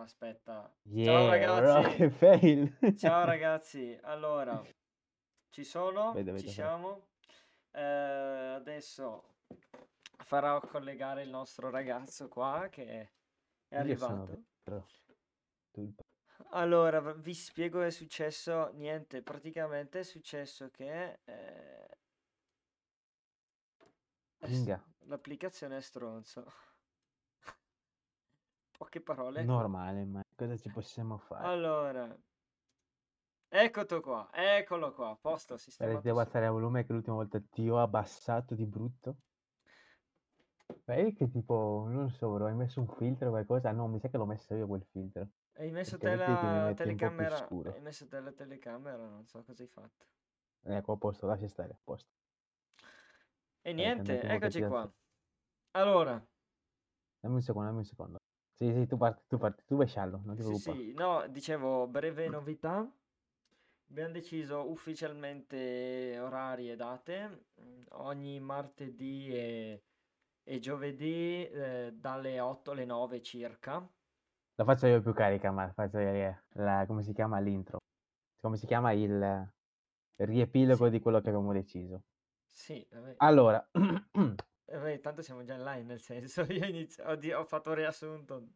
aspetta. Ciao Yeah, bro, ragazzi. che fail. Ciao ragazzi. Allora, ci sono? Vedo, Ci vedo, vedo. siamo? Eh, adesso farò collegare il nostro ragazzo qua che è arrivato. Allora, vi spiego che è successo. Niente, praticamente è successo che eh, l'applicazione è stronzo. Poche parole. normale, ma cosa ci possiamo fare? Allora, eccolo qua, eccolo qua, a posto, sistemato devo abbassare il volume che l'ultima volta ti ho abbassato di brutto. Vedi che tipo, non so, bro, hai messo un filtro o qualcosa? No, mi sa che l'ho messo io quel filtro. Hai messo te la telecamera, hai messo te la telecamera, non so cosa hai fatto. Ecco, a posto, lascia stare, a posto. E niente, eccoci qua. Allora, Dammi un secondo, dammi un secondo. Sì, sì, tu parti, tu parti, tu vai sciallo, non ti sì preoccupare. sì, no, dicevo, breve novità. Abbiamo deciso ufficialmente orari e date. mm, Ogni martedì e, e giovedì eh, dalle 8 alle 9 circa. La faccio io più carica, ma faccio io la, come si chiama l'intro? Come si chiama il riepilogo Sì, di quello che abbiamo deciso. sì, vabbè. Allora, Eh, beh, tanto siamo già in live, nel senso, io inizio, ho, di- ho fatto un riassunto. sì,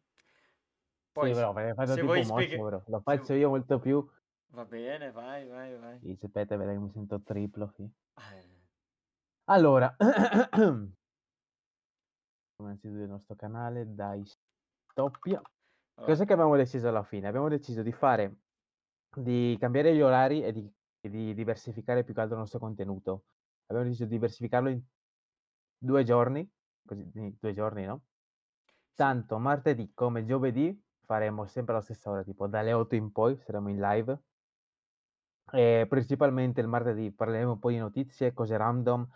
Poi, se, però, faccio se spiegare... bro. Lo faccio io molto più. Va bene, vai, vai, vai. Sì, aspetta, vedrai che mi sento triplo, sì. Eh, Allora, innanzitutto il nostro canale, dai, stoppia. allora, Cos'è che abbiamo deciso alla fine? Abbiamo deciso di fare, di cambiare gli orari e di, e di diversificare più che altro il nostro contenuto. Abbiamo deciso di diversificarlo in due giorni, così, due giorni, no? Tanto martedì come giovedì faremo sempre alla stessa ora, tipo dalle 8 in poi saremo in live. E principalmente il martedì parleremo un po' di notizie, cose random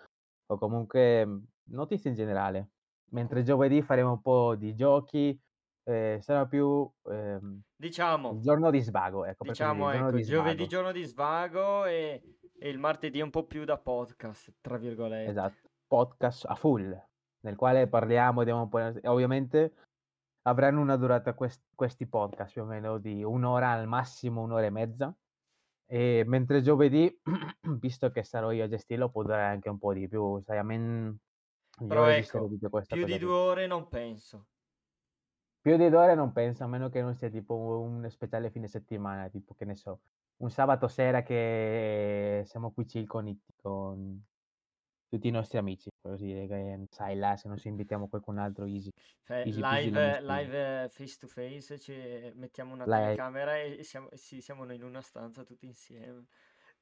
o comunque mm, notizie in generale. Mentre giovedì faremo un po' di giochi, eh, sarà più ehm, il diciamo, giorno di svago, ecco, diciamo, il giorno ecco, di giovedì svago. giorno di svago e, e il martedì un po' più da podcast, tra virgolette. Esatto, podcast a full, nel quale parliamo, diamo un po'... Ovviamente avranno una durata quest- questi podcast più o meno di un'ora al massimo, un'ora e mezza. E mentre giovedì, visto che sarò io a gestirlo, può durare anche un po' di più, sai, a me Però ecco, più di due ore non penso. Più di due ore non penso, a meno che non sia tipo un speciale fine settimana, tipo che ne so, un sabato sera che siamo qui chill con, con tutti i nostri amici, così dire, che sai là, se non ci invitiamo qualcun altro, easy, Cioè, easy live, live face to face, ci mettiamo una è- telecamera e siamo, sì, siamo noi in una stanza tutti insieme.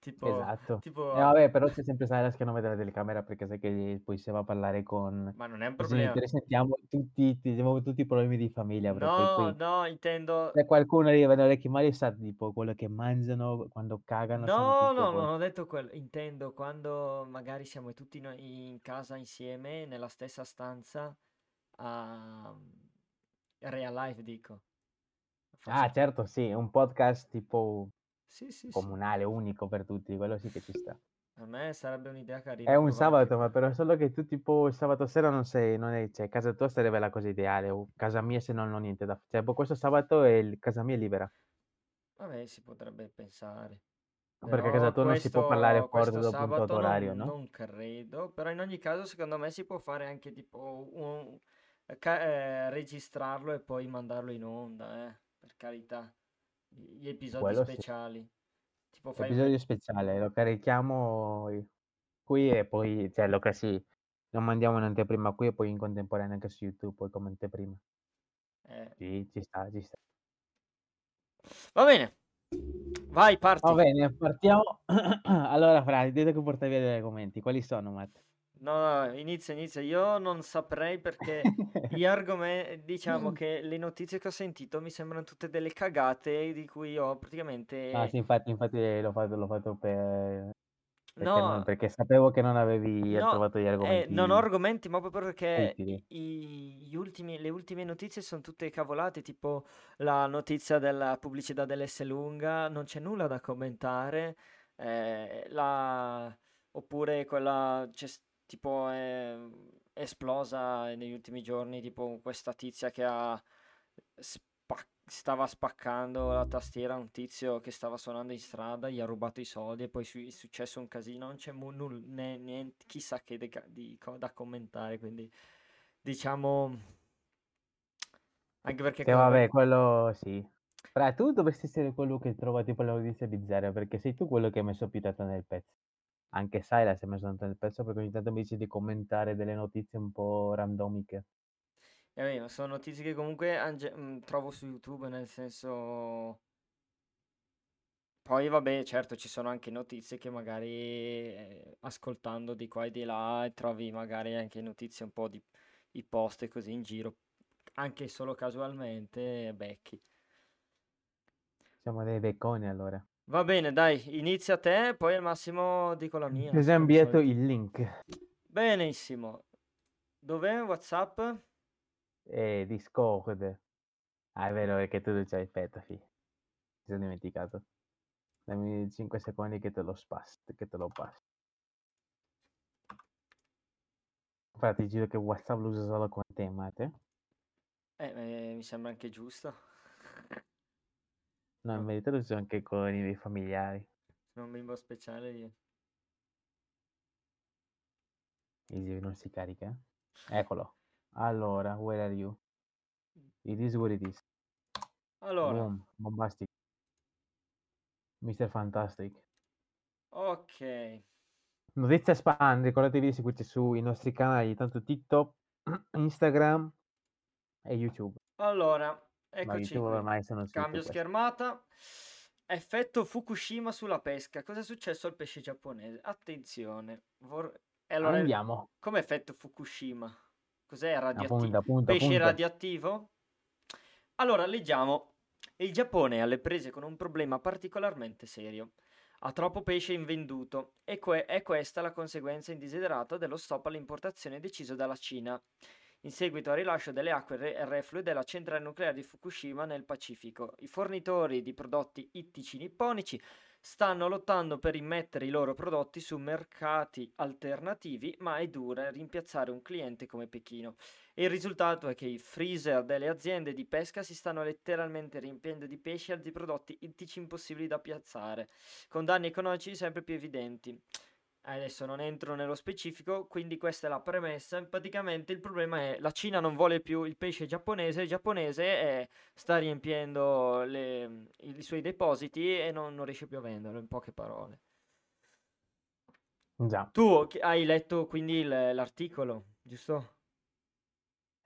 Tipo, Esatto. Tipo, vabbè, però c'è sempre Silas che non vede la telecamera perché sai che poi se va a parlare con ma non è un problema. genitori sentiamo tutti, tutti i problemi di famiglia, No, no, intendo... se qualcuno arriva a orecchi mali sa tipo quello che mangiano quando cagano No, no, cose. non ho detto quello. Intendo quando magari siamo tutti noi in casa insieme, nella stessa stanza, a real life, dico. Ah, certo, sì, un podcast tipo Sì, sì, sì. comunale, unico per tutti, quello sì che ci sta. A me sarebbe un'idea È carina un provare anche sabato, ma però solo che tu tipo il sabato sera non sei, non è, cioè casa tua sarebbe la cosa ideale, o casa mia se non ho niente da fare. Cioè, boh, questo sabato è il- casa mia è libera, Vabbè, si potrebbe pensare. perché a casa tua non si può parlare questo, fuori questo dopo un tot orario, non, no? non credo. Però in ogni caso, secondo me, si può fare anche tipo un, eh, registrarlo e poi mandarlo in onda, eh, per carità. Gli episodi Quello sì. speciali. Tipo fai. Episodio speciale, lo carichiamo qui e poi, cioè, lo, ca- sì, lo mandiamo in anteprima qui e poi in contemporanea anche su YouTube, poi come anteprima. eh, Sì, ci sta, ci sta. Va bene. Vai, Va parti. bene, partiamo. Allora, Fra, dite che portavi via degli argomenti. Quali sono, Matt? No, no, inizia, inizia. Io non saprei perché gli argomenti, diciamo che le notizie che ho sentito mi sembrano tutte delle cagate di cui ho praticamente... sì, infatti, infatti l'ho fatto, l'ho fatto per... Perché, non- No, perché sapevo che non avevi no, trovato gli eh, argomenti non ho argomenti, ma proprio perché i- ultimi, le ultime notizie sono tutte cavolate, tipo la notizia della pubblicità dell'S lunga, non c'è nulla da commentare, eh, la- oppure quella, c'è tipo, è esplosa negli ultimi giorni, tipo questa tizia che ha, spac- stava spaccando la tastiera a un tizio che stava suonando in strada, gli ha rubato i soldi e poi su- è successo un casino, non c'è mu- null- né- niente, chissà che de- di co- da commentare, quindi diciamo anche perché Che comunque vabbè, quello sì. Fra, tu dovresti essere quello che trova tipo le notizie bizzarre, perché sei tu quello che ha messo più tanto nel pezzo. Anche Silas si è messo tanto nel pezzo perché ogni tanto mi dice di commentare delle notizie un po' randomiche. Beh, ma sono notizie che comunque ange- mm, trovo su YouTube, nel senso... Poi vabbè, certo, ci sono anche notizie che magari eh, ascoltando di qua e di là trovi magari anche notizie un po' di, di post e così in giro, anche solo casualmente becchi. Siamo dei becconi allora. Va bene, dai, inizia te, poi al massimo dico la mia. Al inviato il link Benissimo. Dov'è WhatsApp? e Discord. Ah, è vero è che tu non c'hai aspetta, fi. Mi sono dimenticato. Dammi 5 secondi che te lo spasso, che te lo passo. Infatti, giro che WhatsApp lo uso solo con te, Mate. Eh, eh, mi sembra anche giusto. No, in verità lo uso anche con i miei familiari. sono un bimbo speciale io. Easy, non si carica. Eccolo. Allora, where are you? It is what it is. Allora, Boom, bombastic. Mr. Fantastic. ok. Notizia spam, ricordatevi di seguirci sui nostri canali, tanto TikTok, Instagram e YouTube. Allora, eccoci ormai sono Cambio schermata. Effetto Fukushima sulla pesca. Cosa è successo al pesce giapponese? Attenzione. vor- e allora, Andiamo. come effetto Fukushima? Cos'è radioattivo? Appunto, appunto, Pesce appunto. radioattivo? Allora, leggiamo. Il Giappone è alle prese con un problema particolarmente serio. Ha troppo pesce invenduto e que- è questa la conseguenza indesiderata dello stop all'importazione deciso dalla Cina in seguito al rilascio delle acque re- reflue della centrale nucleare di Fukushima nel Pacifico. I fornitori di prodotti ittici nipponici stanno lottando per immettere i loro prodotti su mercati alternativi, ma è dura rimpiazzare un cliente come Pechino. E il risultato è che i freezer delle aziende di pesca si stanno letteralmente riempiendo di pesci e di prodotti ittici impossibili da piazzare, con danni economici sempre più evidenti. Adesso non entro nello specifico, quindi questa è la premessa. Praticamente il problema è la Cina non vuole più il pesce giapponese, il giapponese eh, sta riempiendo le- i suoi depositi e non, non riesce più a venderlo, in poche parole. Già. Tu che- hai letto quindi l'articolo, giusto?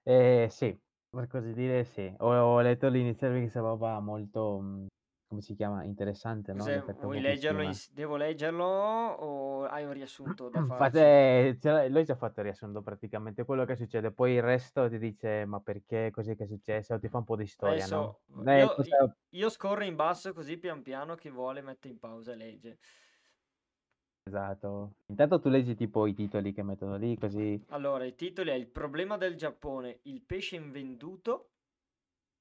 Eh, sì, per così dire sì. Ho, ho letto l'inizio perché sembrava molto, come si chiama, interessante, no? L'effetto Vuoi leggerlo? Fukushima. in- devo leggerlo o hai un riassunto da farci? Fate, l'ha- lui già fatto il riassunto praticamente quello che succede, poi il resto ti dice ma perché così che è successo, ti fa un po' di storia, no? Adesso Eh, io, cosa- io scorro in basso così pian piano chi vuole mette in pausa e legge. Esatto. Intanto tu leggi tipo i titoli che mettono lì, così Allora, i titoli è Il problema del Giappone, il pesce invenduto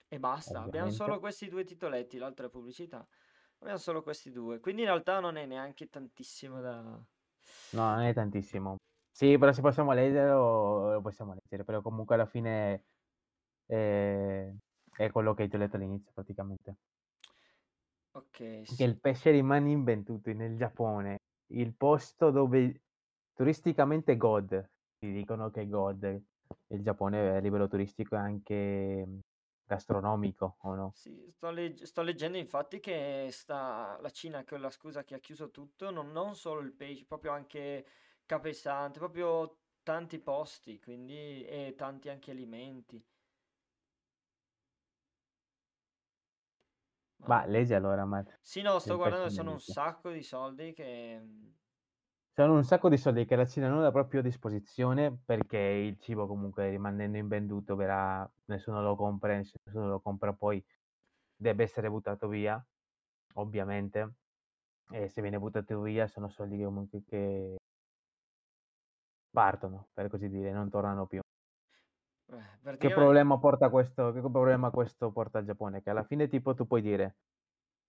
e basta. Abbiamo Ovviamente. solo questi due titoletti, l'altra è pubblicità. Abbiamo solo questi due. Quindi in realtà non è neanche tantissimo da... no, non è tantissimo. Sì, però se possiamo leggerlo, lo possiamo leggere, però comunque alla fine eh, è quello che ho letto all'inizio praticamente. Ok, Che sì. il pesce rimane invenduto nel Giappone, il posto dove turisticamente God, ti dicono che God, il Giappone a livello turistico e anche gastronomico, o no? Sì, sto, legg- sto leggendo infatti che sta la Cina con la scusa che ha chiuso tutto, non, non solo il pesce, proprio anche capesante, proprio tanti posti, quindi e tanti anche alimenti. Ma Ma- leggi allora, Matt. Sì, no, sto guardando, sono un sacco di soldi che... Sono un sacco di soldi che la Cina non ha proprio a disposizione perché il cibo comunque rimanendo invenduto verrà, nessuno lo compra, nessuno lo compra poi deve essere buttato via, ovviamente. E se viene buttato via sono soldi che comunque che partono, per così dire, non tornano più. eh, Che problema porta questo, che problema questo porta al Giappone? Che alla fine tipo tu puoi dire,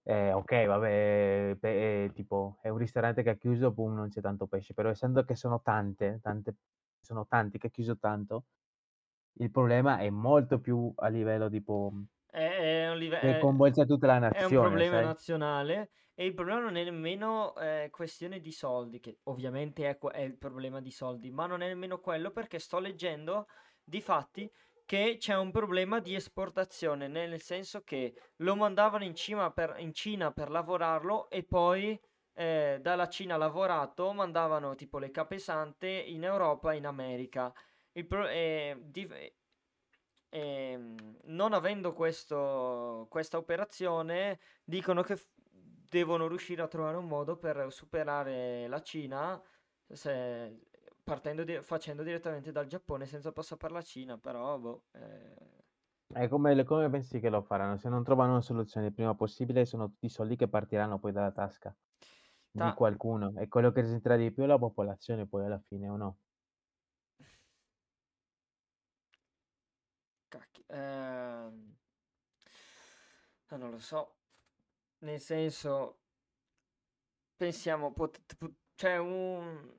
eh, ok, vabbè, pe- eh, tipo è un ristorante che ha chiuso, boom, non c'è tanto pesce, però essendo che sono tante, tante, sono tanti che ha chiuso tanto, il problema è molto più a livello tipo È, è un live- che è- coinvolge tutta la è un nazione, problema sai? nazionale e il problema non è nemmeno eh, questione di soldi, che ovviamente è, è il problema di soldi, ma non è nemmeno quello perché sto leggendo di fatti che c'è un problema di esportazione, nel senso che lo mandavano in, per- in Cina per lavorarlo e poi eh, dalla Cina lavorato mandavano tipo le capesante in Europa e in America. Pro- eh, di- ehm, non avendo questo, questa operazione, dicono che f- devono riuscire a trovare un modo per superare la Cina se- partendo di- facendo direttamente dal Giappone senza passare per la Cina, però boh, eh, E come, come pensi che lo faranno? Se non trovano una soluzione il prima possibile, sono tutti soldi che partiranno poi dalla tasca di ta- qualcuno. E quello che risentirà di più è la popolazione, poi alla fine, o no? cacchio, ehm, ah, non lo so, nel senso, pensiamo, pot- pot- cioè un...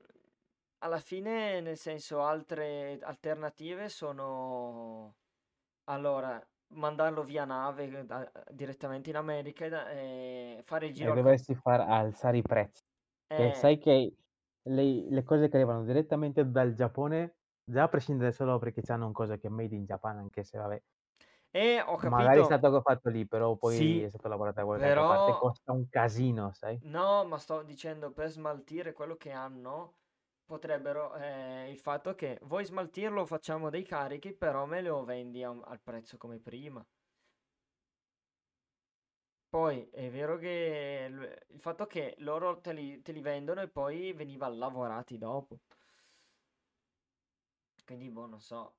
Alla fine, nel senso, altre alternative sono allora mandarlo via nave eh, da- direttamente in America e, da- e fare il E giro al co- dovresti far alzare i prezzi. Che eh, sai che le, le cose che arrivano direttamente dal Giappone, già a prescindere solo perché hanno un cosa che è made in Japan, anche se vabbè, e ho magari è capito, stato fatto lì, però poi sì, è stato lavorato da qualche altra parte, però costa un casino, sai? no, ma sto dicendo per smaltire quello che hanno, potrebbero, eh, il fatto che vuoi smaltirlo, facciamo dei carichi, però me lo vendi un- al prezzo come prima. Poi è vero che l- il fatto che loro te li, te li vendono e poi venivano lavorati dopo. Quindi, boh, non so.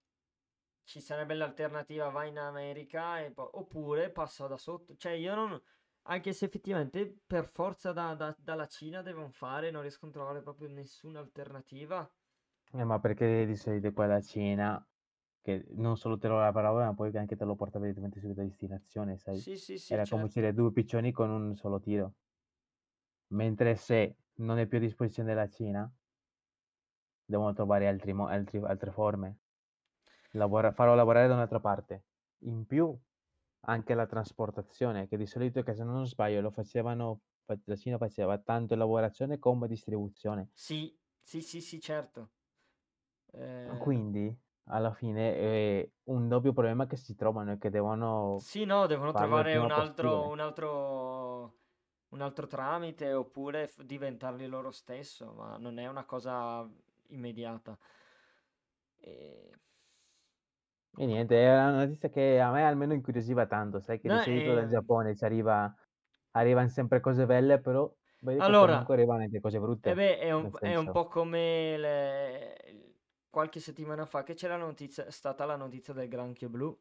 Ci sarebbe l'alternativa vai in America poi, oppure passa da sotto. Cioè, io non. Anche se effettivamente per forza da- da- dalla Cina devono fare, non riesco a trovare proprio nessuna alternativa. Eh, ma perché di solito qua la Cina, che non solo te lo lavorava, ma poi anche te lo portava direttamente subito a destinazione, sai? Sì, sì, sì, Era come certo. uccidere due piccioni con un solo tiro. Mentre se non è più a disposizione della Cina, devono trovare altri mo- altri- altre forme. Lavora- farlo lavorare da un'altra parte. In più, anche la trasportazione, che di solito, che se non sbaglio, lo facevano, fa- la Cina faceva tanto lavorazione come distribuzione. Sì, sì, sì, sì, certo. Eh, Quindi, alla fine, è un doppio problema che si trovano e che devono Sì, no, devono trovare un altro, un altro, un altro tramite oppure f- diventarli loro stesso, ma non è una cosa immediata. E... E niente, è una notizia che a me almeno incuriosiva tanto, sai che di No, solito dal e- Giappone ci arriva, arrivano sempre cose belle, però Allora, comunque arrivano anche cose eh brutte, beh, è un, è un po' come le- qualche settimana fa che c'era la notizia, è stata la notizia del granchio blu.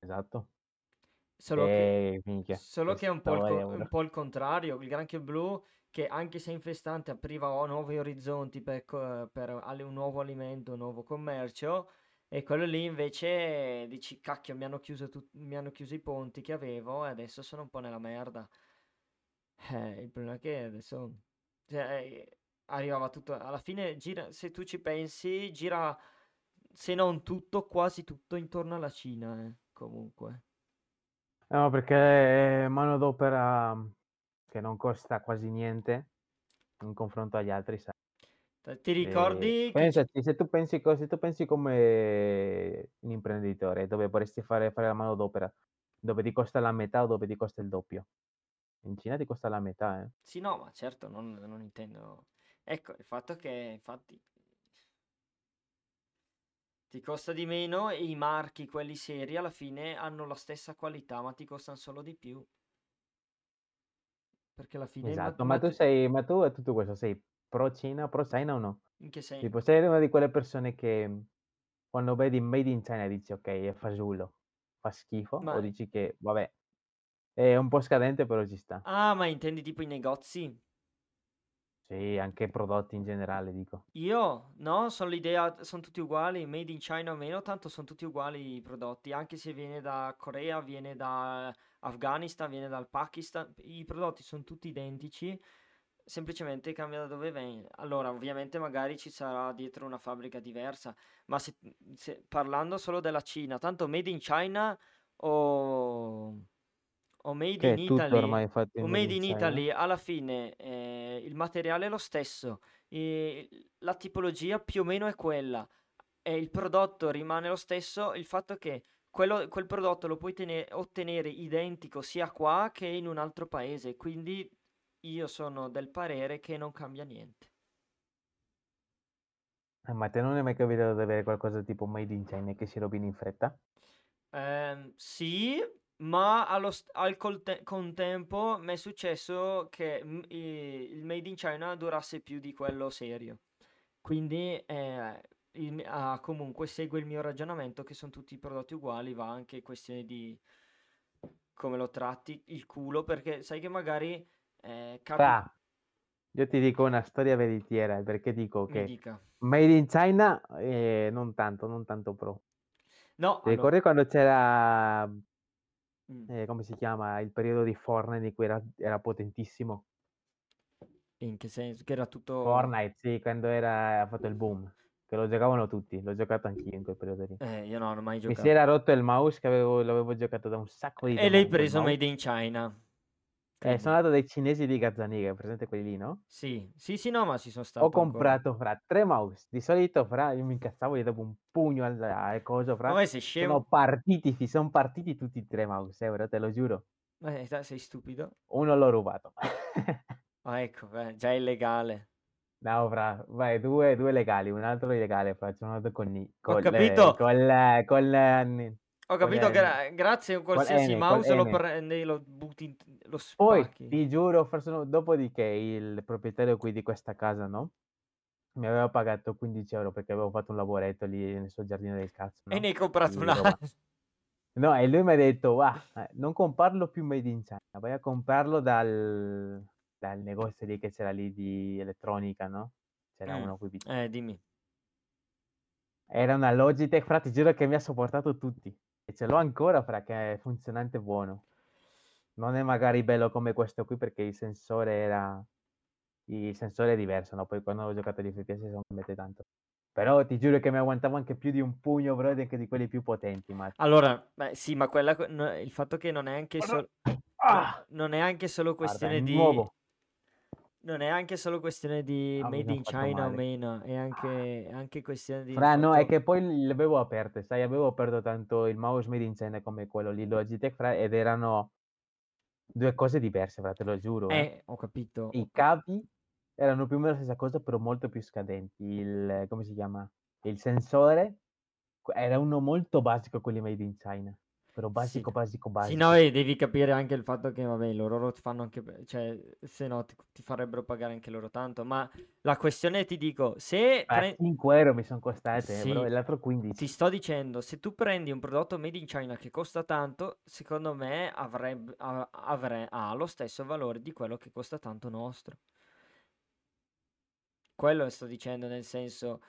esatto, Solo che, che minchia, solo che è un po' il, un po' il contrario. Il granchio blu, che anche se infestante, apriva nuovi orizzonti per, per un nuovo alimento, un nuovo commercio. E quello lì invece dici, cacchio, mi hanno chiuso, tut- mi hanno chiuso i ponti che avevo e adesso sono un po' nella merda. Eh, il problema è che adesso cioè, eh, arrivava tutto. Alla fine, gira, se tu ci pensi, gira, se non tutto, quasi tutto intorno alla Cina, eh, comunque. No, perché è manodopera che non costa quasi niente in confronto agli altri, sai. Ti ti ricordi ci- pensaci, se tu pensi, se tu pensi come un imprenditore, dove vorresti fare, fare la manodopera, dove ti costa la metà o dove ti costa il doppio? In Cina ti costa la metà, eh. Sì, no, ma certo, non, non intendo. Ecco, il fatto che infatti ti costa di meno e i marchi, quelli seri, alla fine hanno la stessa qualità, ma ti costano solo di più. Perché alla fine, Esatto, ma ma tu tu- sei, ma tu a tutto questo sei pro Cina, pro China o no? in che senso? Tipo, sei una di quelle persone che quando vedi Made in China dici ok, è fagiolo, fa schifo, o Ma, dici che vabbè, è un po' scadente però ci sta. ah, ma intendi tipo i negozi? Sì, anche prodotti in generale, dico. Io, no, sono l'idea, sono tutti uguali, made in China o meno, tanto sono tutti uguali i prodotti, anche se viene da Corea, viene da Afghanistan, viene dal Pakistan, i prodotti sono tutti identici, semplicemente cambia da dove viene. Allora, ovviamente magari ci sarà dietro una fabbrica diversa, ma se, se- parlando solo della Cina, tanto made in China o, o Made Che in è tutto Italy, ormai fatto o in Made in in China. Italy, alla fine eh, il materiale è lo stesso, e la tipologia più o meno è quella, e il prodotto rimane lo stesso, il fatto che quello- quel prodotto lo puoi tene- ottenere identico sia qua che in un altro paese, quindi io sono del parere che non cambia niente. Eh, ma te non è mai capitato di avere qualcosa tipo Made in China che si rovina in fretta? Ehm, sì, ma allo al colte- contempo mi è successo che i- il Made in China durasse più di quello serio. Quindi eh, il ah, comunque segue il mio ragionamento che sono tutti prodotti uguali, va anche questione di come lo tratti il culo, perché sai che magari eh, capi- Fra, io ti dico una storia veritiera, perché dico mi che dica. Made in China eh, non tanto, non tanto pro. No, Ti allora, ricordi quando c'era, mm, eh, come si chiama, il periodo di Fortnite in cui era, era potentissimo? in che senso? Che era tutto... Fortnite, sì, quando era, ha fatto il boom, che lo giocavano tutti, l'ho giocato anch'io in quel periodo lì. Eh, io no, non ho mai Mi si giocato. era rotto il mouse che avevo, l'avevo giocato da un sacco di E tempo l'hai con quel preso. Made in China. Eh, sono andato dai cinesi di Gazzaniga, presente quelli lì, no? sì, sì, sì, no, ma ci sono Ho stato ancora. comprato fra tre mouse. Di solito fra io mi incazzavo gli davo un pugno al, al coso fra. Ma sei Sono scemo? partiti, fi- sono partiti tutti e tre mouse, eh, ora te lo giuro. Eh, dai, sei stupido? Uno l'ho rubato. Ah, ecco, beh, già illegale. No, fra, vai, due, due legali, un altro illegale, fra, sono andato con, Ni- Ho eh, capito, eh, col, eh, Ni- ho capito che eh, ra- grazie a un qualsiasi N, mouse lo N. prendi, lo butti, lo Poi, spacchi. ti giuro, forse dopodiché il proprietario qui di questa casa, no? Mi aveva pagato 15 euro perché avevo fatto un lavoretto lì nel suo giardino del cazzo, E no? ne hai comprato una. roba. No, e lui mi ha detto, "Guarda, eh, non comprarlo più made in China, vai a comprarlo dal, dal negozio lì che c'era lì di elettronica, no? C'era Mm, uno qui vicino. Eh, dimmi. Era una Logitech, fra, ti giuro che mi ha sopportato tutti. E ce l'ho ancora, fra, che è funzionante buono. Non è magari bello come questo qui perché il sensore era... Il sensore è diverso, no? Poi quando ho giocato di FPS non mette tanto. Però ti giuro che mi aguantavo anche più di un pugno, bro, anche di quelli più potenti, ma... Allora, beh, sì, ma quella, no, il fatto che non è anche solo, Ah! non è anche solo Guarda, questione è di, nuovo. Non è anche solo questione di Ah, made in China o male. meno, è anche, è anche questione di Fra, no, è che poi l'avevo aperte, sai, avevo aperto tanto il mouse made in China come quello lì Logitech, fra, ed erano due cose diverse, fra, te lo giuro, eh. Eh, ho capito. I cavi erano più o meno la stessa cosa, però molto più scadenti. Il, come si chiama? Il sensore era uno molto basico, quelli made in China, però Sì, basico, basico, sì, no, basico. e devi capire anche il fatto che, vabbè, loro lo fanno anche, cioè, se no ti, ti farebbero pagare anche loro tanto, ma la questione ti dico, se pre- 5 euro mi sono costate, eh, sì, e l'altro ti 15. sto dicendo, se tu prendi un prodotto made in China che costa tanto, secondo me avrebbe, avre- ha lo stesso valore di quello che costa tanto nostro. Quello sto dicendo, nel senso,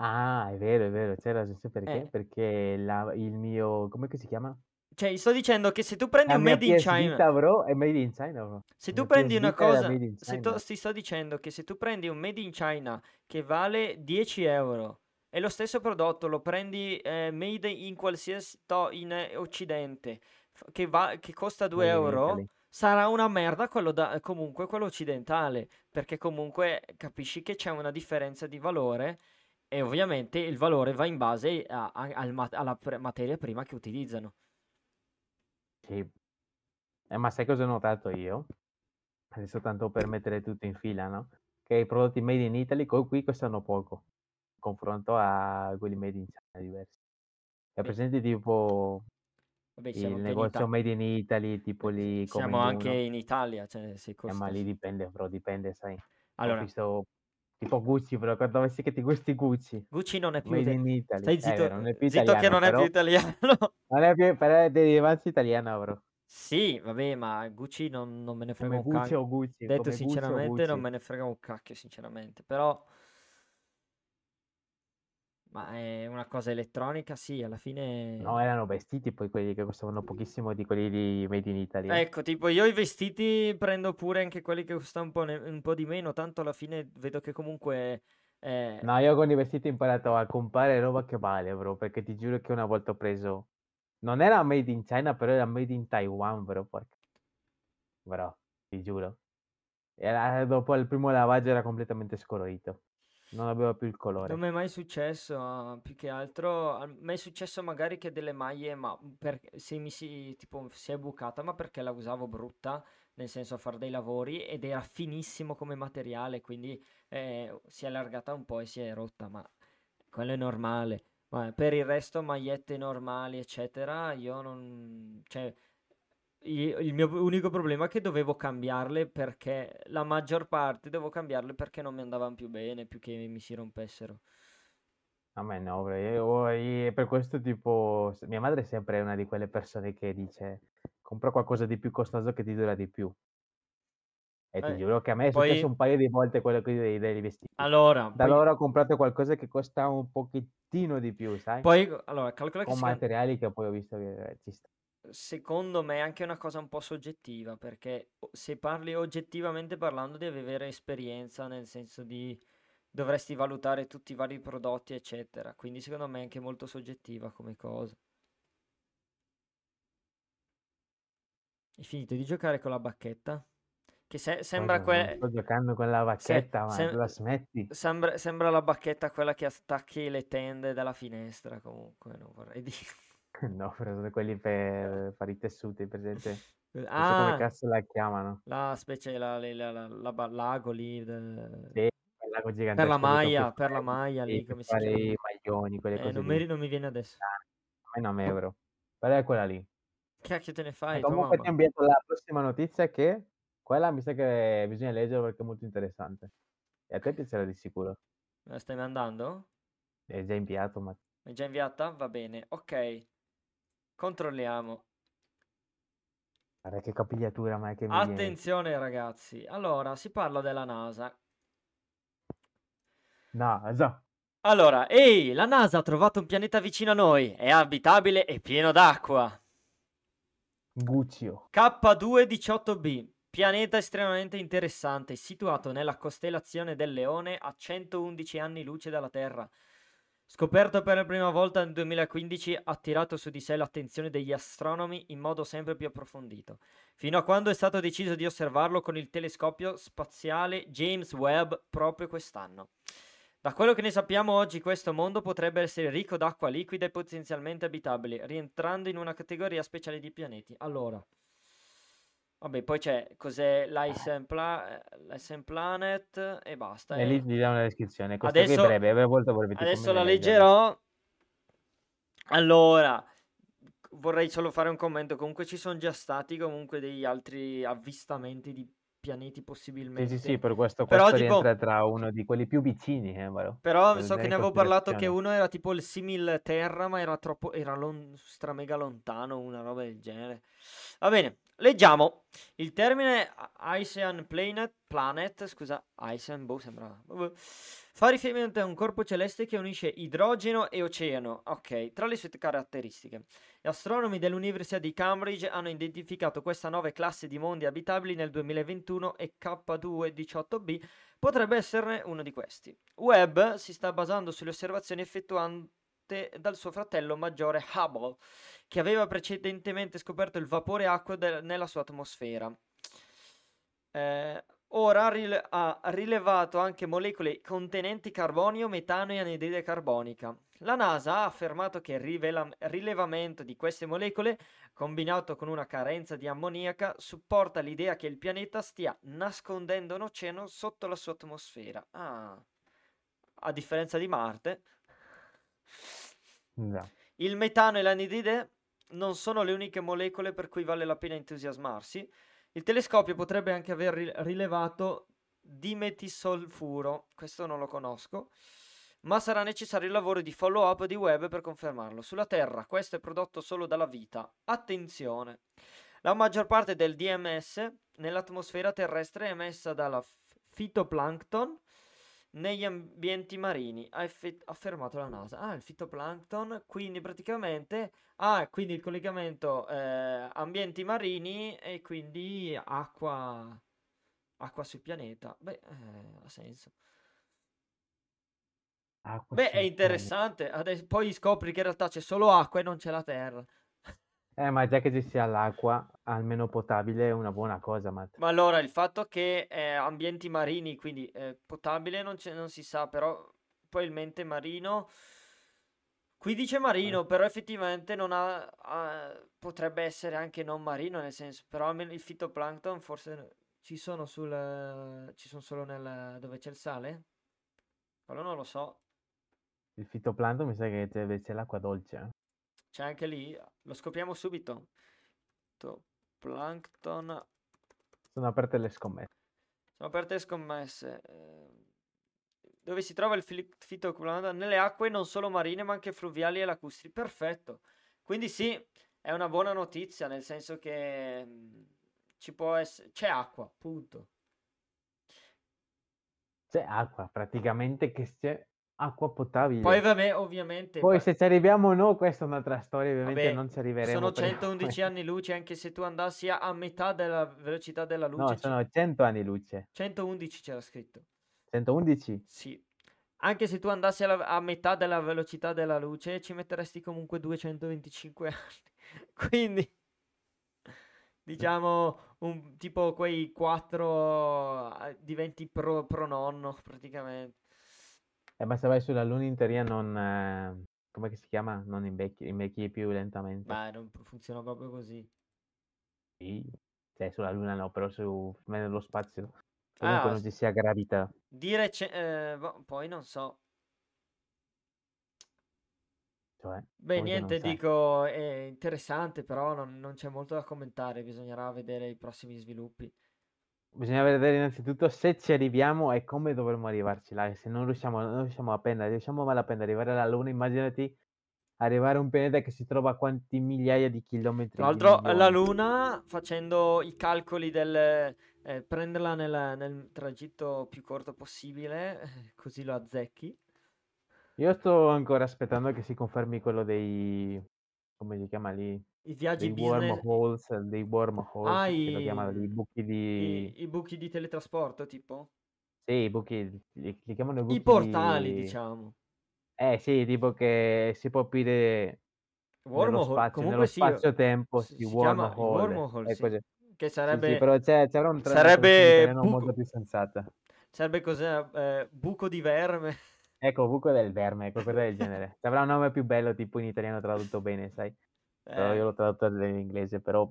Ah, è vero, è vero, c'è ragione, sai perché? eh, Perché la- il mio, come si chiama? cioè, sto dicendo che se tu prendi La un mia made in PS China, Vita, bro, è made in China, bro. Se La tu mia prendi PS una Vita era cosa, made in se China. tu, ti sto dicendo che se tu prendi un made in China che vale 10 euro e lo stesso prodotto lo prendi eh, made in qualsiasi to- in eh, Occidente f- che, va- che costa 2 Made in euro, Italy. sarà una merda quello da, comunque quello occidentale, perché comunque capisci che c'è una differenza di valore e ovviamente il valore va in base a- a- al ma- alla pre- materia prima che utilizzano. Sì. Eh, ma sai cosa ho notato io? Adesso tanto per mettere tutto in fila, no? Che i prodotti made in Italy qui costano poco, in confronto a quelli made in China diversi. È presente tipo vabbè, il in negozio Italia. made in Italy, tipo lì come Siamo anche Induno? in Italia, cioè se Eh, ma costa... lì dipende, bro, dipende, sai. Ho Allora, visto tipo Gucci, però quando avessi che ti gusti Gucci, Gucci non è più... made in Italy. Stai Eh, zitto, vero, non è più zitto che italiano, non è più però italiano. non è più, però è derivanza italiana, bro. Sì, vabbè, ma Gucci non, non me ne frega Come un Gucci cacchio. o Gucci, Detto come Gucci sinceramente, non me ne frega un cacchio, sinceramente. Però, ma è una cosa elettronica, sì, alla No, fine... erano vestiti poi quelli che costavano pochissimo di quelli di Made in Italy. Ecco, tipo io i vestiti prendo pure anche quelli che costano un po', ne- un po' di meno, tanto alla fine vedo che comunque... eh, No, io con i vestiti ho imparato a comprare roba che vale, bro, perché ti giuro che una volta ho preso Non era made in China, però era made in Taiwan, bro. Porca. Bro, ti giuro. Era, dopo il primo lavaggio era completamente scolorito. Non aveva più il colore. Non mi è mai successo, più che altro, a me è successo magari che delle maglie, ma per, se mi si, tipo, si è bucata, ma perché la usavo brutta, nel senso a fare dei lavori, ed era finissimo come materiale, quindi eh, si è allargata un po' e si è rotta, ma quello è normale. Ma per il resto, magliette normali, eccetera, io non... Cioè, io- il mio unico problema è che dovevo cambiarle perché la maggior parte devo cambiarle perché non mi andavano più bene, più che mi si rompessero. A me no, bro. Io, io- per questo tipo, s- mia madre è sempre una di quelle persone che dice compra qualcosa di più costoso che ti dura di più. E ti Eh, giuro che a me è successo poi, un paio di volte quello qui dei, dei vestiti. allora, Da poi, allora ho comprato qualcosa che costa un pochettino di più, sai? poi, allora, calcola che Con secondo, materiali che poi ho visto che eh, ci sta. Secondo me è anche una cosa un po' soggettiva, perché o- se parli oggettivamente parlando devi avere esperienza, nel senso di dovresti valutare tutti i vari prodotti, eccetera. Quindi secondo me è anche molto soggettiva come cosa. Hai finito di giocare con la bacchetta? Che se- sembra Cosa? Non que- sto giocando con la bacchetta, ma la smetti? sembra, sembra la bacchetta quella che attacchi le tende dalla finestra, comunque, non vorrei dire. No, però sono quelli per fare i tessuti, presente? Non so come Ah, cazzo la chiamano. la specie, la, la, la, la, la l'ago lì, del- Sì, lago per la maglia, per la maglia lì, come si chiama? i maglioni, quelle Eh, cose non mi, non mi viene adesso. A me non euro. Quella è quella lì. Che cacchio te ne E fai, comunque ti invito alla prossima notizia che quella mi sa che bisogna leggere perché è molto interessante. E a te piacerà di sicuro. Me la stai mandando? È già inviato, ma È già inviata? Va bene, ok. Controlliamo. guarda che capigliatura, ma è che mi viene. Attenzione ragazzi, allora si parla della NASA. Già. Allora, ehi, la NASA ha trovato un pianeta vicino a noi, è abitabile e pieno d'acqua. Guccio. K218b, pianeta estremamente interessante, situato nella costellazione del Leone a 111 anni luce dalla Terra. Scoperto per la prima volta nel 2015, ha attirato su di sé l'attenzione degli astronomi in modo sempre più approfondito, fino a quando è stato deciso di osservarlo con il telescopio spaziale James Webb proprio quest'anno. Da quello che ne sappiamo oggi, questo mondo potrebbe essere ricco d'acqua liquida e potenzialmente abitabile, rientrando in una categoria speciale di pianeti. Allora, vabbè, poi c'è cos'è l'Ice and, Pla- l'Ice and Planet e basta. E eh. lì ti dà una descrizione. Questa qui è Adesso, breve, volta vorrei tipo adesso la leggerla. leggerò. Allora, vorrei solo fare un commento. Comunque ci sono già stati comunque degli altri avvistamenti di pianeti Sì, possibilmente. sì, sì, per questo, Però questo tipo, rientra tra uno di quelli più vicini, eh, però Per so che ne avevo parlato che uno era tipo il simil Terra, ma era troppo, era lon- stramega lontano, una roba del genere. Va bene, leggiamo. Il termine Icean Planet, planet, scusa, Icean, boh, sembra... Fa riferimento a un corpo celeste che unisce idrogeno e oceano. Ok, tra le sue caratteristiche. Gli astronomi dell'Università di Cambridge hanno identificato questa nuova classe di mondi abitabili nel 2021 e K218b potrebbe esserne uno di questi. Webb si sta basando sulle osservazioni effettuate dal suo fratello maggiore Hubble, che aveva precedentemente scoperto il vapore acqua del- nella sua atmosfera. Eh, ora rile- ha rilevato anche molecole contenenti carbonio, metano e anidride carbonica. La NASA ha affermato che il rivela- rilevamento di queste molecole, combinato con una carenza di ammoniaca, supporta l'idea che il pianeta stia nascondendo un oceano sotto la sua atmosfera. Ah, a differenza di Marte. Già. Il metano e l'anidride non sono le uniche molecole per cui vale la pena entusiasmarsi. Il telescopio potrebbe anche aver ri- rilevato dimetisolfuro, questo non lo conosco, ma sarà necessario il lavoro di follow-up di Webb per confermarlo. Sulla Terra questo è prodotto solo dalla vita. Attenzione! La maggior parte del DMS nell'atmosfera terrestre è emessa dalla fitoplancton negli ambienti marini, ha effe- affermato la NASA. Ah, il fitoplancton, quindi praticamente ah, quindi il collegamento eh, ambienti marini e quindi acqua acqua sul pianeta. Beh, eh, ha senso. Acqua Beh, è interessante. Adesso, poi scopri che in realtà c'è solo acqua e non c'è la terra. Eh, ma già che ci sia l'acqua, almeno potabile, è una buona cosa, Matt. Ma allora il fatto che è ambienti marini, quindi eh, potabile non, c'è- non si sa, però probabilmente marino. Qui dice Eh. marino, però effettivamente non ha, ha- potrebbe essere anche non marino, nel senso, però almeno il fitoplancton forse ci sono sul, ci sono solo nel, dove c'è il sale? Quello non lo so. Il fitoplancton mi sa che c'è, c'è l'acqua dolce. eh. C'è anche lì, lo scopriamo subito. Fitoplancton, Sono aperte le scommesse. sono aperte le scommesse. eh, dove si trova il fitoplancton? Nelle acque non solo marine ma anche fluviali e lacustri. Perfetto. Quindi sì, è una buona notizia, nel senso che mm, ci può essere... C'è acqua, punto. C'è acqua, praticamente che c'è acqua potabile. Poi vabbè, ovviamente... Poi pa- se ci arriviamo o no, questa è un'altra storia, ovviamente vabbè, non ci arriveremo. sono prima o 111 poi. anni luce, anche se tu andassi a, metà della velocità della luce... No, sono 100 anni luce. 111 c'era scritto. 111? Sì. Anche se tu andassi alla- a metà della velocità della luce, ci metteresti comunque 225 anni. Quindi, diciamo, un, tipo quei 4 diventi pro, prononno praticamente. Eh, ma se vai sulla Luna in teoria non... eh, come si chiama? Non invecchi, invecchi più lentamente. Beh, non funziona proprio così. Sì. Cioè sulla Luna no, però su nello spazio. Comunque Ah, non ci sia gravità. dire eh, boh, poi non so. Cioè, Beh, niente, dico, è interessante, però non, non c'è molto da commentare, bisognerà vedere i prossimi sviluppi. Bisogna vedere innanzitutto se ci arriviamo e come dovremmo arrivarci là. Se non riusciamo, non riusciamo a prendere, riusciamo malapena ad arrivare alla Luna, immaginati arrivare a un pianeta che si trova a quanti migliaia di chilometri Tra l'altro, la. Luna, facendo i calcoli del eh, prenderla nel, nel tragitto più corto possibile, eh, così lo azzecchi. Io sto ancora aspettando che si confermi quello dei... come si chiama lì? I viaggi Dei business, wormholes, dei wormholes, ah, che lo chiamano, i, buchi di... i, i buchi di teletrasporto, tipo Sì, i buchi, li, li chiamano i i buchi portali, di... diciamo. Eh sì, tipo che si può aprire nello Wormhole, spazio, nello comunque sì, spazio-tempo, si, si si i wormhole wormhole, sì, che Sì, sì, sarebbe, però c'è, c'era un sarebbe italiano molto buco, più sensata. sarebbe cos'è, eh, buco di verme. Ecco, buco del verme, qualcosa del genere. Avrà un nome più bello, tipo in italiano tradotto bene, sai? Però io Eh, l'ho tradotto in inglese, però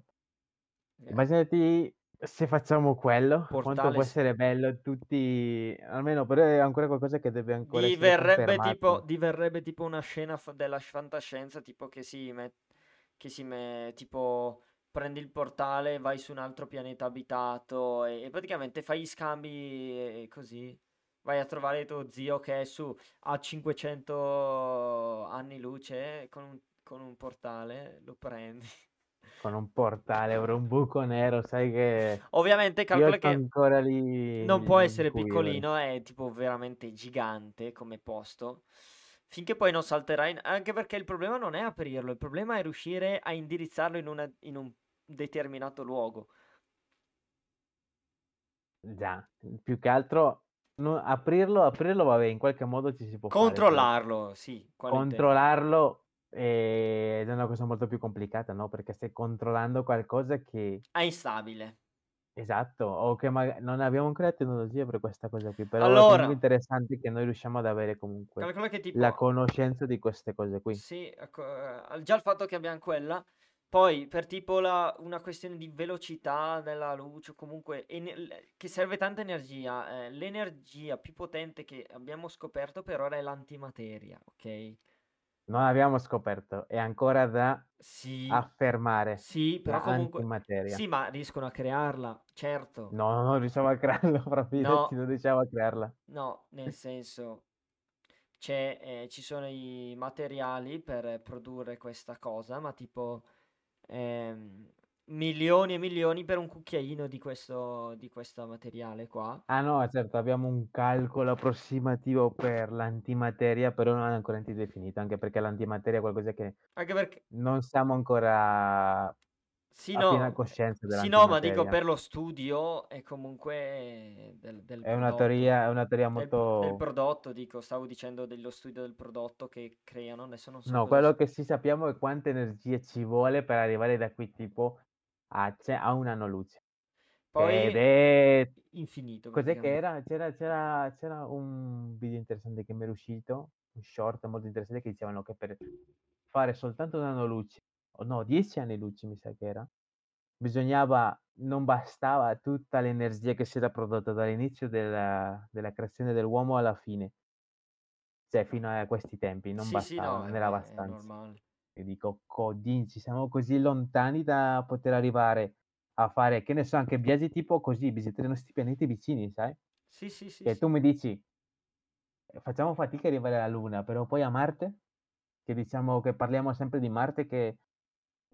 eh, immaginati se facciamo quello, quanto portale può s- essere bello tutti, almeno però è ancora qualcosa che deve ancora essere Diverrebbe tipo, diverrebbe tipo una scena fa- della fantascienza, tipo che si met- che si me- tipo prendi il portale, vai su un altro pianeta abitato e, e praticamente fai gli scambi e così. Vai a trovare tuo zio che è su a 500 anni luce con un, con un portale, lo prendi. Con un portale, avrò un buco nero, sai che Ovviamente calcola che ancora lì non può essere cui piccolino, è tipo veramente gigante come posto. Finché poi non salterà in... Anche perché il problema non è aprirlo, il problema è riuscire a indirizzarlo in, una- in un determinato luogo. Già, più che altro no- aprirlo, aprirlo, vabbè, in qualche modo ci si può fare, Controllarlo, sì, quello intendo. controllarlo eh, è una cosa molto più complicata, no? Perché stai controllando qualcosa che, È instabile. esatto, o che magari non abbiamo ancora tecnologia per questa cosa qui, però è Allora, comunque interessante che noi riusciamo ad avere comunque che la tipo... conoscenza di queste cose qui. Sì, ecco, eh, già il fatto che abbiamo quella, poi per tipo la- una questione di velocità della luce, o comunque ene- l- che serve tanta energia, eh, l'energia più potente che abbiamo scoperto per ora è l'antimateria, ok? Non abbiamo scoperto, è ancora da Sì, affermare sì, però comunque, antimateria. sì, ma riescono a crearla, certo. No, non riusciamo a crearla, proprio, No, non riusciamo a crearla. no, nel senso, c'è, eh, ci sono i materiali per produrre questa cosa, ma tipo ehm, milioni e milioni per un cucchiaino di questo, di questo materiale qua. Ah no, certo, abbiamo un calcolo approssimativo per l'antimateria, però non è ancora definito, anche perché l'antimateria è qualcosa che Anche perché, non siamo ancora Sì, ha piena no, coscienza sì, no, ma dico per lo studio è comunque del, del È una teoria, è una teoria Del, del molto... prodotto, dico, stavo dicendo dello studio del prodotto che creano, adesso non so No, quello che sì sappiamo è quanta energia ci vuole per arrivare da qui tipo a, cioè, a un anno luce. Ed Poi è... infinito Cos'è che era? C'era, c'era, c'era un video interessante che mi era uscito, un short molto interessante che dicevano che per fare soltanto un anno luce, o no, dieci anni luce mi sa che era, bisognava, non bastava tutta l'energia che si era prodotta dall'inizio della, della creazione dell'uomo alla fine, cioè fino a questi tempi, non Sì, sì, bastava, no, è, non era abbastanza. normale. E dico, codinci, siamo così lontani da poter arrivare a fare, che ne so, anche viaggi tipo così, visitare i nostri pianeti vicini, sai? Sì, sì, sì, Che sì. tu mi dici, eh, facciamo fatica ad arrivare alla Luna, però poi a Marte, che diciamo che parliamo sempre di Marte, che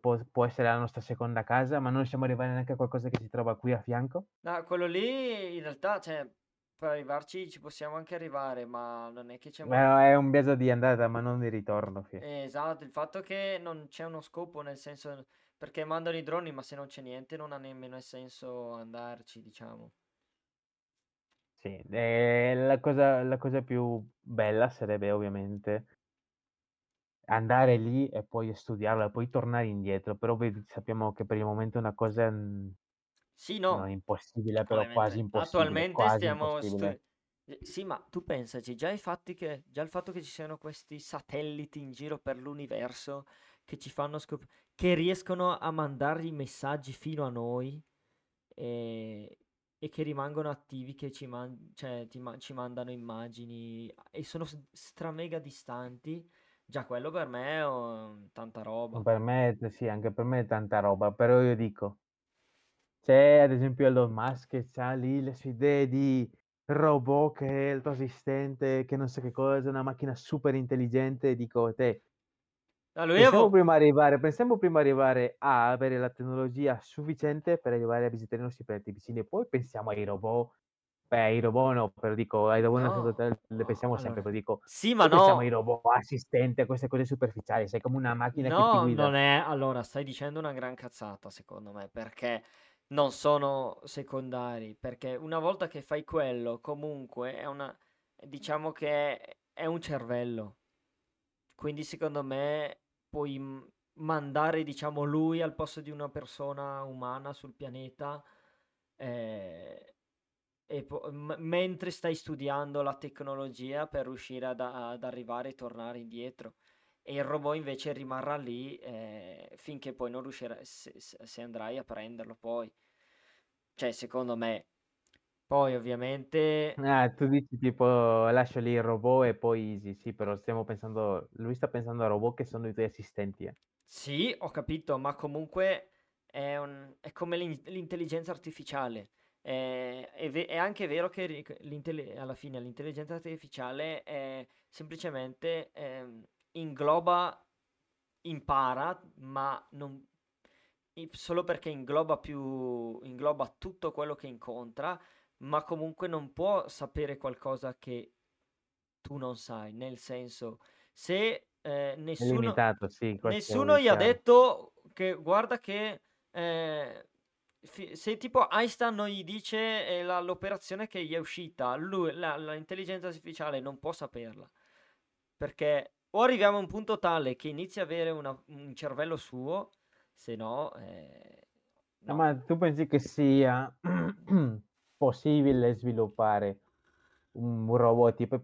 può, può essere la nostra seconda casa, ma non riusciamo ad arrivare neanche a qualcosa che si trova qui a fianco. No, quello lì in realtà, cioè, per arrivarci ci possiamo anche arrivare, ma non è che c'è. Beh, è un viaggio di andata, ma non di ritorno. Eh, Esatto, il fatto che non c'è uno scopo, nel senso, perché mandano i droni, ma se non c'è niente non ha nemmeno senso andarci, diciamo. Sì, eh, la cosa, la cosa più bella sarebbe ovviamente andare lì e poi studiarla e poi tornare indietro, però vedi, sappiamo che per il momento è una cosa mm, Sì, non no, impossibile, però quasi impossibile, Attualmente quasi stiamo... stu- impossibile. eh, Sì, ma tu pensaci, già i fatti che, già il fatto che ci siano questi satelliti in giro per l'universo che ci fanno scoprire, che riescono a mandare i messaggi fino a noi e, e che rimangono attivi, che ci, man- cioè, ti ma- ci mandano immagini e sono stramega distanti, già quello per me è oh, tanta roba. Per me, sì, anche per me è tanta roba, però io dico, c'è ad esempio Elon Musk che ha lì le sue idee di robot che è il tuo assistente, che non so che cosa, una macchina super intelligente, dico, te, Ah, lui pensiamo avevo... prima arrivare, pensiamo prima arrivare a avere la tecnologia sufficiente per arrivare a visitare i nostri pianeti vicini e poi pensiamo ai robot, beh, ai robot no, però dico, ai robot No, le no, pensiamo sempre, però dico, Sì, ma poi pensiamo ai no, robot assistenti, a queste cose superficiali, sei come una macchina che ti No, guida. non è. Allora, stai dicendo una gran cazzata, secondo me, perché non sono secondari. Perché una volta che fai quello, comunque è una. Diciamo che è, un cervello. Quindi, secondo me, puoi mandare, diciamo, lui al posto di una persona umana sul pianeta. eh, po- m- mentre stai studiando la tecnologia per riuscire ad, ad arrivare e tornare indietro. E il robot invece rimarrà lì eh, finché poi non riuscirai, se, se- andrai a prenderlo poi. Cioè, secondo me. Poi, ovviamente, Ah, tu dici tipo lascio lì il robot e poi easy, sì, però stiamo pensando, lui sta pensando a robot che sono i tuoi assistenti. eh. sì, ho capito, ma comunque è, un- è come l'in- l'intelligenza artificiale. Eh, È, ve- è anche vero che alla fine l'intelligenza artificiale è semplicemente ehm, ingloba, impara, ma non, solo perché ingloba più, ingloba tutto quello che incontra, ma comunque non può sapere qualcosa che tu non sai, nel senso, se eh, nessuno, limitato, sì, nessuno gli ha detto che guarda che eh, se tipo Einstein non gli dice eh, la- l'operazione che gli è uscita, lui, la- l'intelligenza artificiale non può saperla, perché o arriviamo a un punto tale che inizia a avere una- un cervello suo, se no, Eh, no. Ma tu pensi che sia possibile sviluppare un robot tipo è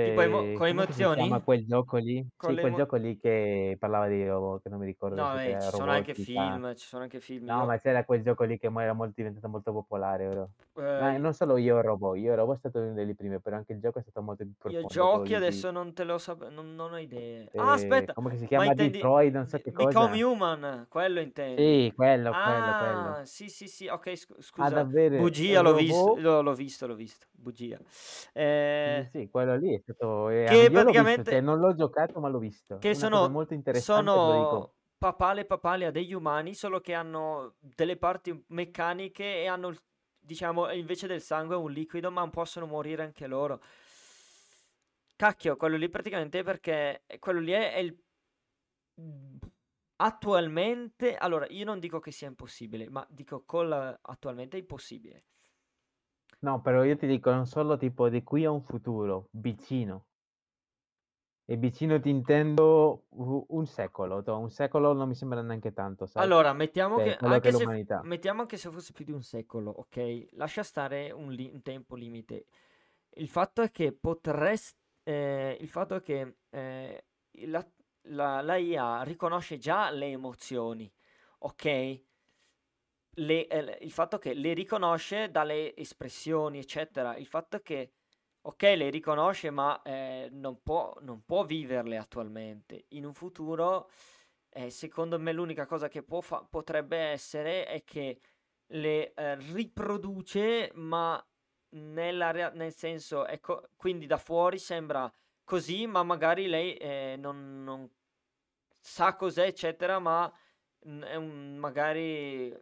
Tipo emo- presente, con emozioni? quel gioco lì? Con Sì, quel emo- gioco lì che parlava di robot, che non mi ricordo No, eh, ci sono anche film, ci sono anche film. No, ma Io, c'era quel gioco lì che era molto, diventato molto popolare? Ma eh, non solo Io Robot, Io Robot è stato uno delle prime, però anche il gioco è stato molto più io profondo, quello giochi di, adesso non te lo so, non, non ho idee. Ah, eh, aspetta, come si ma chiama? intendi Detroit, non so che Become cosa. Human, quello intendi? Sì, quello, quello, quello. Ah, sì, sì, sì, ok, scu- Ad scusa, avere bugia, un l'ho l'ho l'ho visto, l'ho visto, bugia. Sì, Eh, sì, quello lì è stato, eh, che l'ho visto, cioè praticamente non l'ho giocato, ma l'ho visto. Che Una sono, molto interessante, sono papale papale a degli umani, solo che hanno delle parti meccaniche e hanno, diciamo, invece del sangue un liquido, ma possono morire anche loro. Cacchio, quello lì praticamente è perché quello lì è, è il... attualmente, allora io non dico che sia impossibile, ma dico con la- attualmente è impossibile. No, però io ti dico non solo tipo di qui a un futuro vicino. E vicino ti intendo un secolo. to, Un secolo non mi sembra neanche tanto, sai? Allora, mettiamo Per che quello anche che se, mettiamo anche se fosse più di un secolo, ok? Lascia stare un, li- un tempo limite. Il fatto è che potresti, il fatto è che eh, la, la, la IA riconosce già le emozioni, ok? Le- eh, il fatto che le riconosce dalle espressioni, eccetera. Il fatto che, ok, le riconosce, ma eh, non può, non può viverle attualmente. In un futuro, eh, secondo me, l'unica cosa che può fa- potrebbe essere è che le eh, riproduce, ma rea- nel senso, ecco, quindi da fuori sembra così, ma magari lei eh, non, non sa cos'è, eccetera, ma è un, magari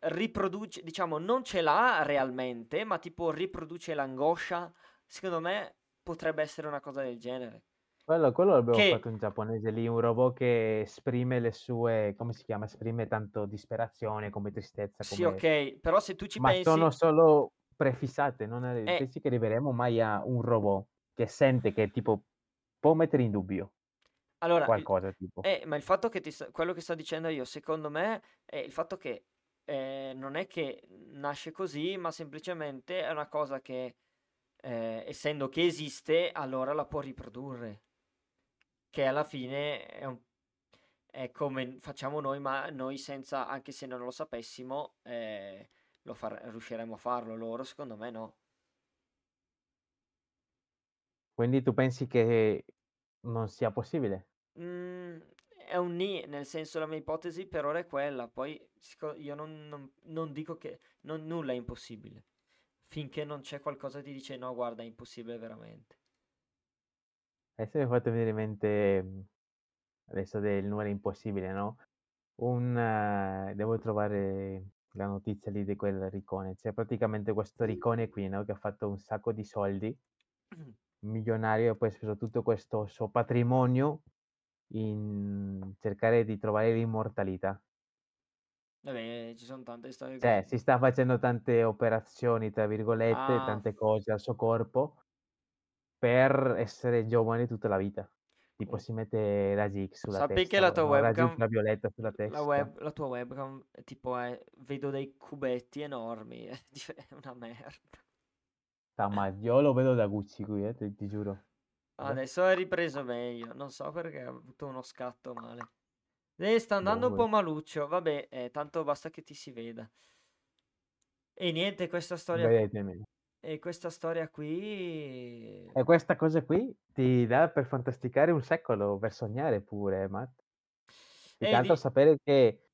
riproduce, diciamo, non ce l'ha realmente, ma tipo riproduce l'angoscia. Secondo me potrebbe essere una cosa del genere. Quello, quello l'abbiamo Che fatto in giapponese lì, un robot che esprime le sue, come si chiama? Esprime tanto disperazione come tristezza, sì, come... ok, però se tu ci Ma sono pensi, solo prefissate, non è pensi che arriveremo mai a un robot che sente che tipo può mettere in dubbio allora, il- qualcosa tipo. eh, ma il fatto che ti sta- quello che sto dicendo io, secondo me, è il fatto che eh, non è che nasce così, ma semplicemente è una cosa che, eh, essendo che esiste, allora la può riprodurre. Che alla fine è, un- è come facciamo noi, ma noi senza, anche se non lo sapessimo, eh, lo far- riusciremo a farlo. Loro, secondo me, no. Quindi tu pensi che non sia possibile? Mm, è un ni, nel senso la mia ipotesi per ora è quella, poi io non, non- non dico che non- nulla è impossibile, finché non c'è qualcosa che ti dice no, guarda, è impossibile veramente. Adesso mi ha fatto venire in mente mh, adesso del numero impossibile, no? Un, eh, devo trovare la notizia lì di quel Ricone. C'è praticamente questo Ricone qui, no? Che ha fatto un sacco di soldi, milionario, e poi ha speso tutto questo suo patrimonio in cercare di trovare l'immortalità. Vabbè, ci sono tante storie Cioè, così. si sta facendo tante operazioni, tra virgolette, Ah, tante cose al suo corpo per essere giovane tutta la vita. Tipo com- si mette raggi X sulla sappi che testa, la o- tua webcam, ultravioletta sulla la, testa. web, la tua webcam, è tipo, è, vedo dei cubetti enormi, è una merda. Ah, ma io lo vedo da Gucci qui, eh, ti, ti giuro. Adesso è ripreso meglio, non so perché ha avuto uno scatto male. Eh, sta andando un boh, po' maluccio, vabbè, eh, tanto basta che ti si veda. E niente, questa storia, vedetemi. e questa storia qui... E questa cosa qui ti dà per fantasticare un secolo, per sognare pure, Matt. Più che E altro di... sapere che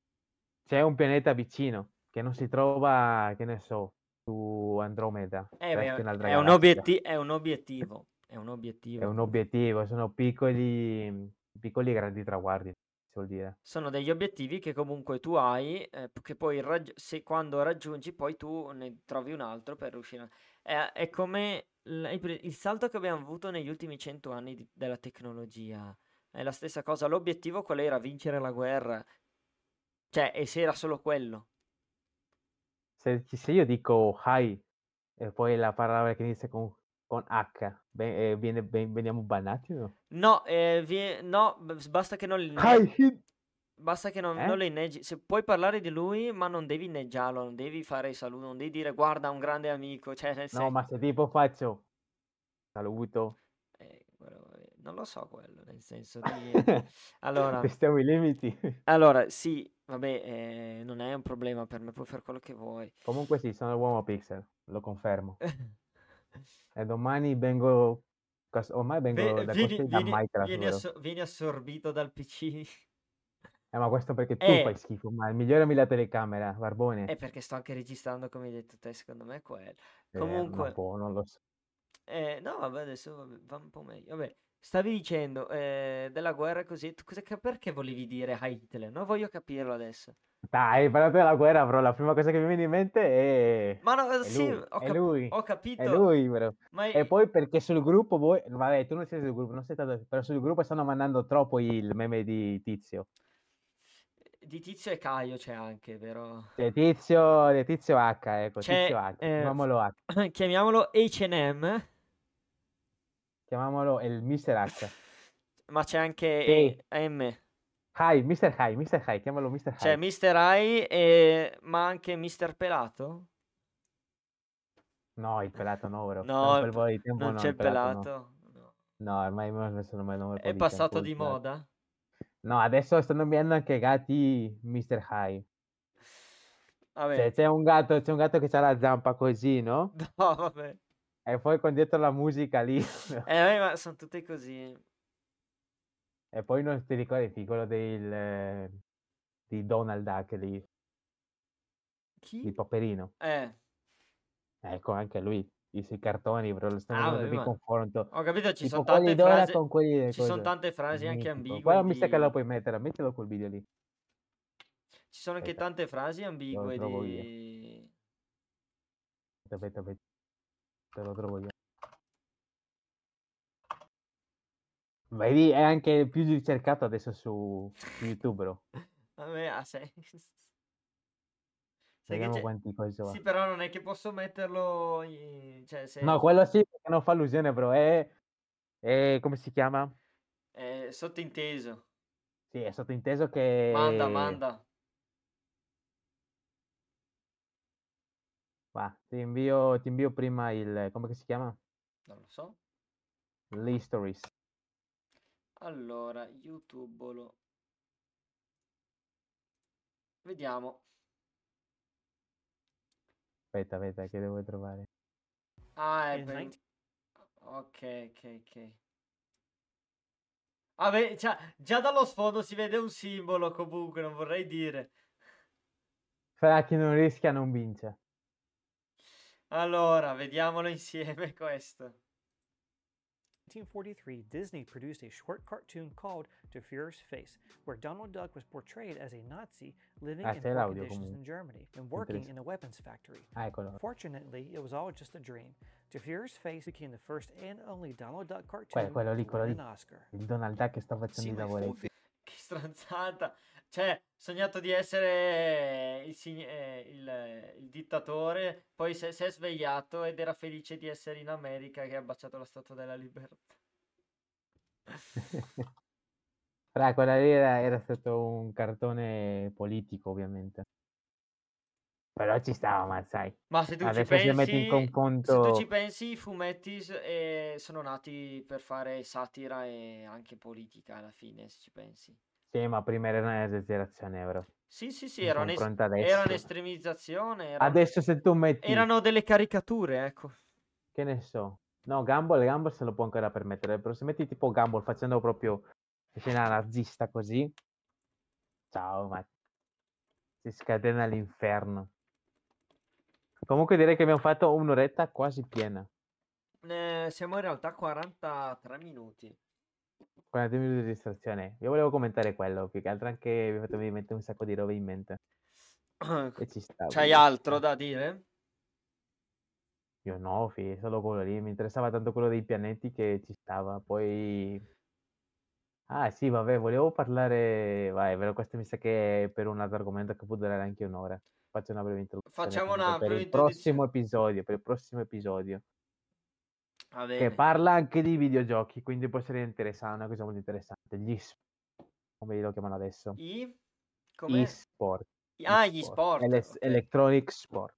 c'è un pianeta vicino, che non si trova, che ne so, su Andromeda, eh, beh, è un, obieti- è un obiettivo, è un È obiettivo. un quello. obiettivo, sono piccoli, piccoli e grandi traguardi, dire. Sono degli obiettivi che comunque tu hai, eh, che poi raggi- se quando raggiungi poi tu ne trovi un altro per riuscire a... È, è come l- il il salto che abbiamo avuto negli ultimi cento anni di- della tecnologia. È la stessa cosa. L'obiettivo qual era? Vincere la guerra. Cioè, e se era solo quello. Se, se io dico hi e poi la parola che inizia con, con H, be- eh, viene, ben- veniamo bannati o no? No, eh, vie- no, basta che non Hi. Basta che non, Eh? non lo inneggi. Se puoi parlare di lui, ma non devi inneggiarlo, non devi fare i saluti, non devi dire guarda, un grande amico. Cioè, nel No, senso... ma se tipo faccio saluto, Eh, eh, non lo so quello, nel senso di... Allora, testiamo i limiti. allora sì, vabbè, eh, non è un problema per me, puoi fare quello che vuoi. Comunque sì, sono l'uomo pixel, lo confermo. E domani vengo, ormai vengo Ve- da vieni, costui da vieni- Minecraft, vieni asso- vieni assorbito dal PC. Eh, ma questo perché tu Eh. fai schifo, ma migliorami la telecamera, Barbone. È perché sto anche registrando, come hai detto te, secondo me è quello. Eh, Comunque, boh, non lo so. eh, no, vabbè, adesso va un po' meglio. Vabbè, stavi dicendo eh, della guerra così, tu cosa, perché volevi dire Hitler? Non voglio capirlo adesso. Dai, hai parlato della guerra, bro, la prima cosa che mi viene in mente è... Ma no, È sì, lui, ho, è cap- lui, ho È capito, lui, bro. ma E poi perché sul gruppo voi... Vabbè, tu non sei sul gruppo, non sei stato... Però sul gruppo stanno mandando troppo il meme di Tizio. di Tizio e Caio c'è anche, vero? C'è Tizio, di Tizio H, ecco, C'è, Tizio H, eh, chiamiamolo H, chiamiamolo H&M, chiamiamolo il Mr. H. ma c'è anche. E- M. Hi, Mr. Hi, Mr. Hi, chiamalo Mr. C'è Hi. Mr. Rai, e... ma anche Mr. Pelato? No, il pelato no, bro. No, po' di tempo non no, c'è il pelato no. pelato. no. No, ormai mi ho smesso nome È passato di moda? No, adesso stanno venendo anche gatti Mr. High. Cioè, c'è un gatto, c'è un gatto che ha la zampa così, no? no, vabbè. E poi con dietro la musica lì. Eh, ma sono tutte così. E poi non ti ricordi quello del, eh, di Donald Duck lì, il Chi? Paperino. Eh, Ecco, anche lui. I suoi cartoni, bro, lo stanno Ah, vedendo di ma- confronto. ho capito, ci Tipo sono tante frasi, con quelli ci sono cose. tante frasi anche Mitico. ambigue Guarda, mi sa che lo di... puoi mettere, mettilo quel video lì. Ci sono anche Aspetta. tante frasi ambigue di... Aspetta, aspetta. Te lo trovo io. Vedi, è anche più ricercato adesso su, YouTube, bro. Vabbè, ha senso. Sai Vediamo quanti cose va. Sì, però non è che posso metterlo in... Cioè, se... No, quello sì, perché non fa allusione, bro. È, è- come si chiama? È sottinteso. Sì, è sottinteso che... Manda, manda. Va, ti invio, ti invio prima il... come che si chiama? Non lo so. L'histories. Allora, YouTube lo... Vediamo. Aspetta, aspetta, che devo trovare. Ah, è. 19 Ok, ok, ok. Vabbè, cioè, già dallo sfondo si vede un simbolo comunque, non vorrei dire. Farà chi non rischia non vince. Allora, vediamolo insieme questo. 1943, Disney produced a short cartoon called The Führer's Face, where Donald Duck was portrayed as a Nazi living Ah, in c'è poor conditions in Germany and working in a weapons factory. Ah. Fortunately, it was all just a dream. The Führer's Face became the first and only Donald Duck cartoon quello lì, to quello win lì. an Oscar. Il Donald Duck che sta facendo See i my full lavoretti. Che stronzata. Cioè, sognato di essere il, eh, il- il dittatore, poi si è- svegliato ed era felice di essere in America che ha baciato la Statua della Libertà. Fra, quella lì era, era stato un cartone politico, ovviamente. Però ci stava, ma sai. Ma se tu ci Adesso se metti in pensi, se tu confronto... ci pensi, i fumetti eh, sono nati per fare satira e anche politica alla fine, se ci pensi. Sì, ma prima era una esagerazione, bro. Sì, sì, sì, era, confronto era un'estremizzazione, era- Adesso se tu metti... erano delle caricature, ecco. Che ne so. No, Gumball, Gumball se lo può ancora permettere, però se metti tipo Gumball facendo proprio scena nazista così, ciao, ma si scatena l'inferno. Comunque direi che abbiamo fatto un'oretta quasi piena. Eh, siamo in realtà a 43 minuti. 40 minuti di distrazione. Io volevo commentare quello, più che altro anche mi ha fatto venire in mente un sacco di robe in mente. E ci sta. C'hai altro da dire? Io no, fi, solo quello lì. Mi interessava tanto quello dei pianeti che ci stava. Poi... Ah sì, vabbè, volevo parlare... Vai, però questo mi sa che è per un altro argomento che può durare anche un'ora. Faccio una breve introduzione. Facciamo una per breve il prossimo introduzione. episodio, per il prossimo episodio. Che parla anche di videogiochi, quindi può essere interessante, una cosa molto interessante. Gli sport, come lo chiamano adesso? I? Come? E-sport. Ah, gli sport. ele- ok. Electronic Sport.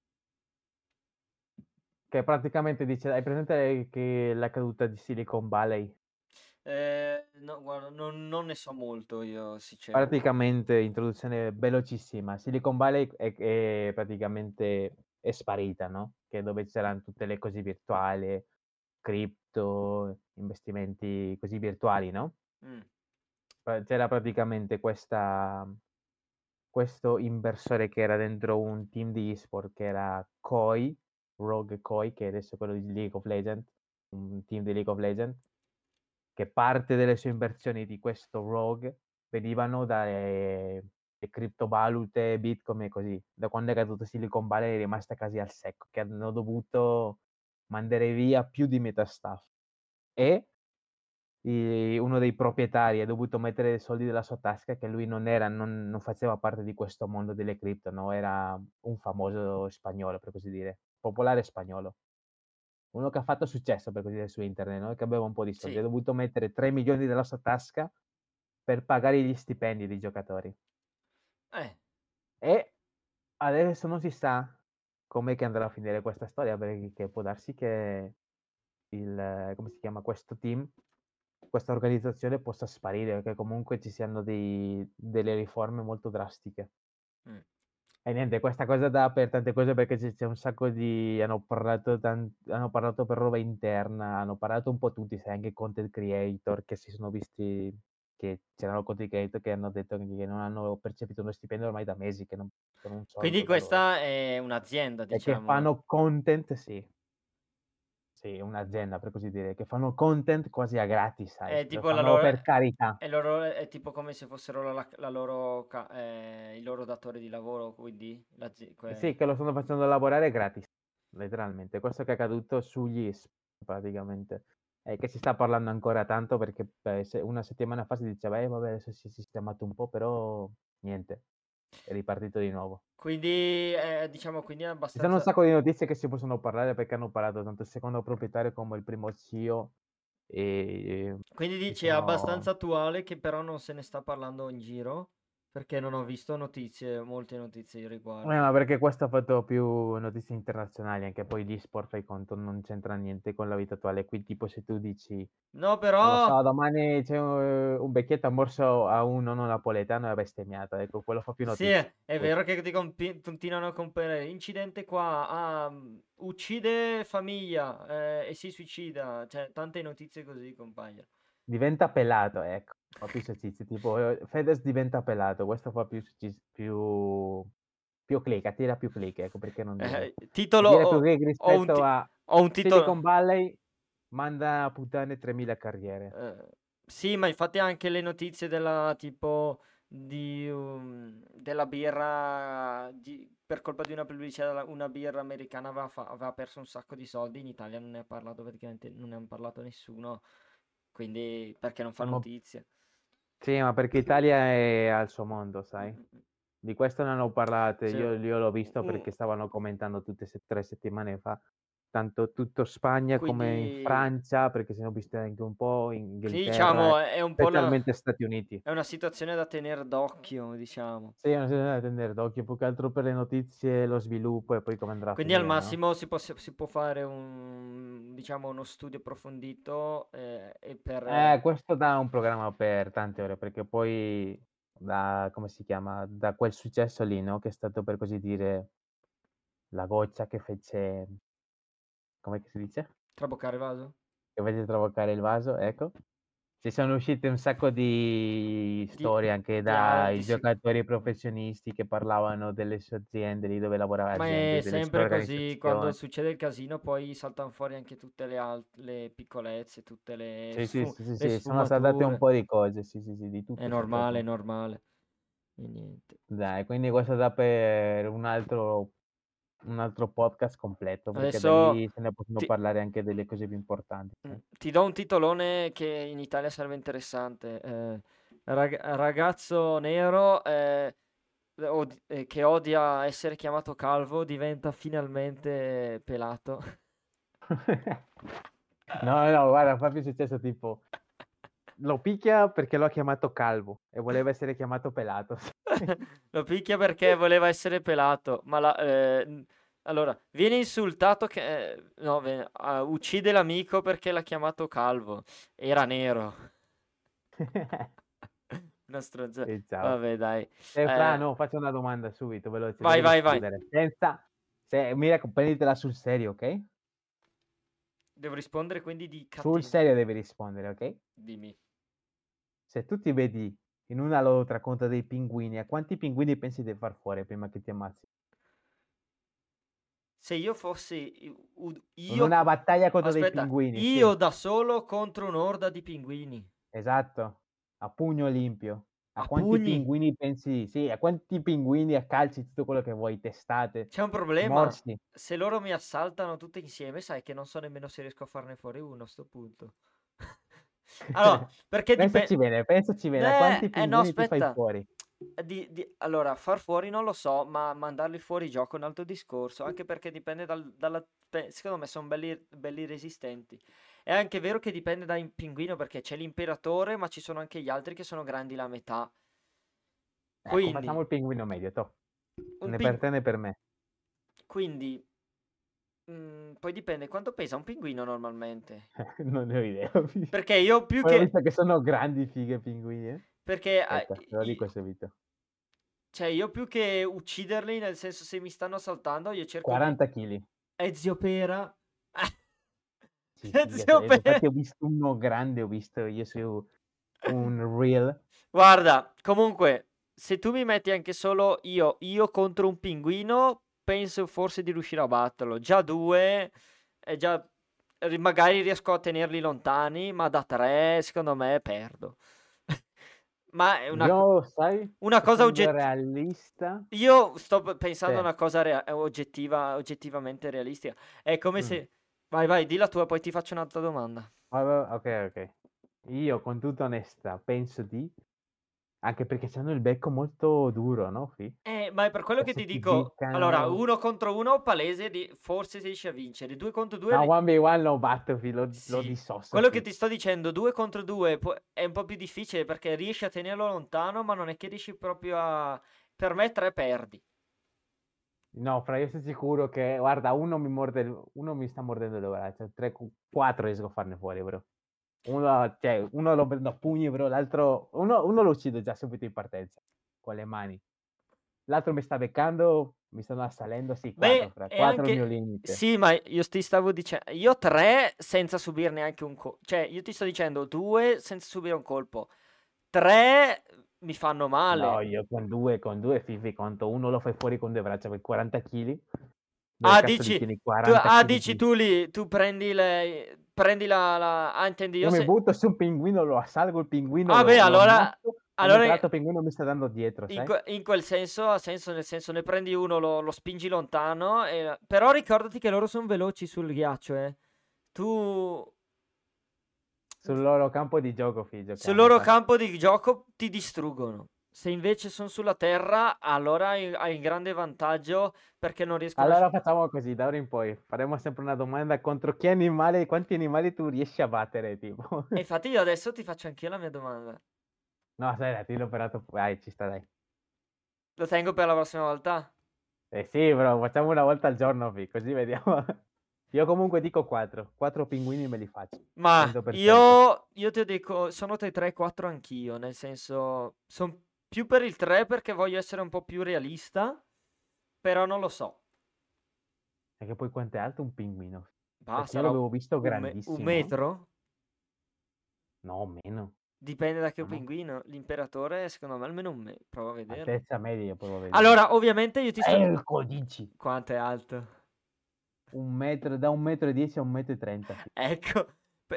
Che praticamente dice, hai presente che la caduta di Silicon Valley? Eh, no, guarda, non, non ne so molto io, sinceramente. Praticamente, introduzione velocissima. Silicon Valley è, è praticamente è sparita, no? Che dove c'erano tutte le cose virtuali, cripto, investimenti così virtuali, no? Mm. c'era praticamente questa, questo inversore che era dentro un team di esport che era Koi, Rogue Koi, che adesso è quello di League of Legends, un team di League of Legends, che parte delle sue inversioni di questo Rogue venivano dalle le criptovalute, Bitcoin e così. Da quando è caduto Silicon Valley è rimasta quasi al secco, che hanno dovuto mandare via più di metà staff. E i- uno dei proprietari ha dovuto mettere dei soldi della sua tasca che lui non era, non, non faceva parte di questo mondo delle cripto, no? Era un famoso spagnolo, per così dire, popolare spagnolo. Uno che ha fatto successo, per così dire, su internet, no? Che aveva un po' di soldi. Sì. Ha dovuto mettere 3 milioni della sua tasca per pagare gli stipendi dei giocatori. Eh, E adesso non si sa com'è che andrà a finire questa storia, perché può darsi che il, come si chiama, questo team, questa organizzazione possa sparire, che comunque ci siano dei- delle riforme molto drastiche. mm. E niente, questa cosa dà per tante cose perché c'è, c'è un sacco di... hanno parlato, tan- hanno parlato per roba interna, hanno parlato un po' tutti, sai, anche content creator che si sono visti, che c'erano creator che hanno detto che non hanno percepito uno stipendio ormai da mesi, che non un soldo Quindi da loro. questa è un'azienda, E che diciamo. fanno content, sì. Sì, un'azienda per così dire, che fanno content quasi a gratis, sai, È tipo la loro... per carità. È, loro, è tipo come se fossero la, la loro, ca- eh, il loro datore di lavoro, quindi l'azi- que- Sì, che lo stanno facendo lavorare gratis, letteralmente. Questo che è accaduto sugli ISP, praticamente. E che si sta parlando ancora tanto perché eh, se- una settimana fa si diceva, eh vabbè, adesso si è sistemato un po', però niente, è ripartito di nuovo. Quindi, eh, diciamo, quindi è Ci sono un abbastanza... sacco di notizie che si possono parlare perché hanno parlato tanto il secondo proprietario come il primo CEO e Quindi ci dici è sono... abbastanza attuale che però non se ne sta parlando in giro, perché non ho visto notizie, molte notizie al Eh, riguardo. ma perché questo ha fatto più notizie internazionali, anche poi gli sport, fai conto, non c'entra niente con la vita attuale. Qui tipo se tu dici, No, non però... so, domani c'è un, un vecchietto ha morso a un nonno napoletano e ha bestemmiato, ecco, quello fa più Sì, notizia. è, vero che ti compi- continuano a comparare. Incidente qua, ah, uccide famiglia eh, e si suicida. Cioè, tante notizie così compaiono. Diventa pelato, ecco, fa più successo, tipo eh, Fedez diventa pelato, questo fa più, più, più click, attira più click, ecco, perché non dirlo. Eh, titolo, ho, ho un rispetto ti- a ho un Silicon titolo... Valley, manda a puttane 3000 carriere. Eh, sì, ma infatti anche le notizie della tipo di um, della birra di- per colpa di una pubblicità una birra americana aveva, fa- aveva perso un sacco di soldi in Italia non ne ha parlato praticamente non ne ha parlato nessuno quindi perché non fa Siamo- notizie Sì, ma perché Italia è al suo mondo, Mm, sai? mm, mm. Di questo ne hanno parlato, Sì, io, io l'ho visto perché stavano commentando tutte se- tre settimane fa, tanto tutto Spagna come in quindi Francia, perché se ne ho viste anche un po', in sì, Inghilterra, diciamo è un po' una, Stati Uniti. è una situazione da tenere d'occhio diciamo Sì, non bisogna da tenere d'occhio, più che altro per le notizie, lo sviluppo e poi come andrà Quindi al finire, no? massimo si può, si può fare un, diciamo, uno studio approfondito eh, e per... Eh, questo dà un programma per tante ore, perché poi da, come si chiama, da quel successo lì, no? Che è stato per così dire la goccia che fece, come si dice? Traboccare il vaso? Che fece traboccare il vaso, ecco. Ci sono uscite un sacco di Di, storie anche di dai sì. giocatori professionisti che parlavano delle sue aziende lì dove lavorava Ma aziende, è sempre così, quando succede il casino poi saltano fuori anche tutte le, al- le piccolezze, tutte le, Sì, sì, sfu- sì, sì, le sì, sono saltate un po' di cose, sì, sì, sì, di È tutto normale, è normale. E niente. Dai, quindi questo da per un altro, un altro podcast completo, perché Adesso lì se ne possono ti, parlare anche delle cose più importanti. ti do un titolone che in Italia sarebbe interessante. eh, rag- ragazzo nero eh, od- eh, che odia essere chiamato calvo diventa finalmente pelato. No, no, guarda, fa più successo tipo, lo picchia perché lo ha chiamato calvo e voleva essere chiamato pelato. Lo picchia perché voleva essere pelato, ma la, eh, allora viene insultato che eh, no, ve- ah, uccide l'amico perché l'ha chiamato calvo. Era nero. Una stronza. Vabbè, dai. E Fra, Eh, no, faccio una domanda subito, veloce, vai, vai, vai. rispondere. Senza, se, mi raccomando, prenditela sul serio, ok? Devo rispondere quindi di Sul cattivo. serio devi rispondere, ok? Dimmi. Se tu ti vedi in una lotta contro dei pinguini, a quanti pinguini pensi di far fuori prima che ti ammazzi? Se io fossi io, una battaglia contro dei aspetta, pinguini, io sì, da solo contro un'orda di pinguini. esatto, a pugno limpio. A A quanti pugni? pinguini pensi? Sì, a quanti pinguini, a calci, tutto quello che vuoi, testate, C'è un problema. morsi. Se loro mi assaltano tutti insieme, sai che non so nemmeno se riesco a farne fuori uno a sto punto. Allora, perché Pensaci dipende... bene, pensaci bene, a quanti Eh, eh, no, ti fai aspetta. fuori? Di, di- allora, far fuori non lo so, ma mandarli fuori gioco è un altro discorso, anche perché dipende dal, dalla... Secondo me sono belli, belli resistenti. È anche vero che dipende dal pinguino, perché c'è l'imperatore, ma ci sono anche gli altri che sono grandi la metà. Ecco, Quindi, facciamo il pinguino medio, to. un Né pin- per te né per me. quindi, mm, poi dipende quanto pesa un pinguino normalmente. Non ne ho idea. Perché io più Poi ho che... visto che sono grandi fighe pinguini, eh. Perché... ah, Aspetta, te lo dico subito. Cioè, io più che ucciderli, nel senso se mi stanno assaltando, io cerco di... 40 kg. Eh, zio Pera. Sì, Eh, zio Pera. infatti ho visto uno grande, ho visto io su un reel. Guarda, comunque, se tu mi metti anche solo io, io contro un pinguino, penso forse di riuscire a batterlo. Già due, è già... ri- magari riesco a tenerli lontani, ma da tre, secondo me, perdo. Ma è una, Io, sai, una cosa oggettiva. realista, Io sto pensando a Sì. una cosa rea- oggettiva, oggettivamente realistica. È come Mm. se... Vai, vai, di la tua, poi ti faccio un'altra domanda. Ok, ok. Io, con tutta onestà, penso di... Anche perché hanno il becco molto duro, no, Fi? Eh, ma è per quello che Se ti ti dico, allora, beccano... uno contro uno, palese, di- forse si riesce a vincere, due contro due, No, ri- 1v1 lo batto, Fi, lo, lo sì, dissosso, quello che Fi. ti sto dicendo, due contro due può- è un po' più difficile perché riesci a tenerlo lontano, ma non è che riesci proprio a... Per me tre perdi. No, fra io sono sicuro che, guarda, uno mi morde, uno mi sta mordendo le braccia, tre, quattro riesco a farne fuori, bro. Uno, cioè, uno lo prendo a pugni, bro, l'altro, uno, uno lo uccido già subito in partenza, con le mani. L'altro mi sta beccando, mi stanno assalendo, sì, quattro, Beh, è quattro è il mio anche... limite. Sì, ma io ti stavo dicendo... Io tre senza subire neanche un colpo. Cioè, io ti sto dicendo due senza subire un colpo. Tre mi fanno No, male. io con due, con due, Fifi, conto uno lo fai fuori con due braccia per 40 kg. Ah, dici... tieni Tu, 40 ah, dici di... tu lì, tu prendi le... Prendi la... la... Ah, intendi io Io mi se... butto su un pinguino, lo assalgo il pinguino, Ah, beh, allora... Allora... l'altro pinguino mi sta dando dietro, In, sai? que- in quel senso ha senso, nel senso ne prendi uno, lo, lo spingi lontano, e- però ricordati che loro sono veloci sul ghiaccio, eh. Tu Sul loro campo di gioco, Fi, sul loro campo di gioco ti distruggono. Se invece sono sulla terra, allora hai, un grande vantaggio perché non riescono a... Allora facciamo così, da ora in poi, faremo sempre una domanda contro che animale, quanti animali tu riesci a battere, tipo. E infatti io adesso ti faccio anch'io la mia domanda. No, sai, dai, l'ho operato, dai, ci sta, dai. Lo tengo per la prossima volta? Eh sì, bro, facciamo una volta al giorno, così vediamo. Io comunque dico quattro, quattro pinguini me li faccio, Ma 100%. io, io ti dico, sono tra i 3 e 4 anch'io, nel senso, sono più per il 3 perché voglio essere un po' più realista, però non lo so. Perché poi quanto è alto un pinguino? Va, Perché io l'avevo visto un, grandissimo. un metro? No, meno. Dipende da che No, no. pinguino. L'imperatore, secondo me, almeno un metro. Prova a vederlo. Altezza media provo a vedere. Allora, ovviamente io ti sto... Ecco, dici. Quanto è alto? Un metro, da un metro e dieci a un metro e trenta. Ecco.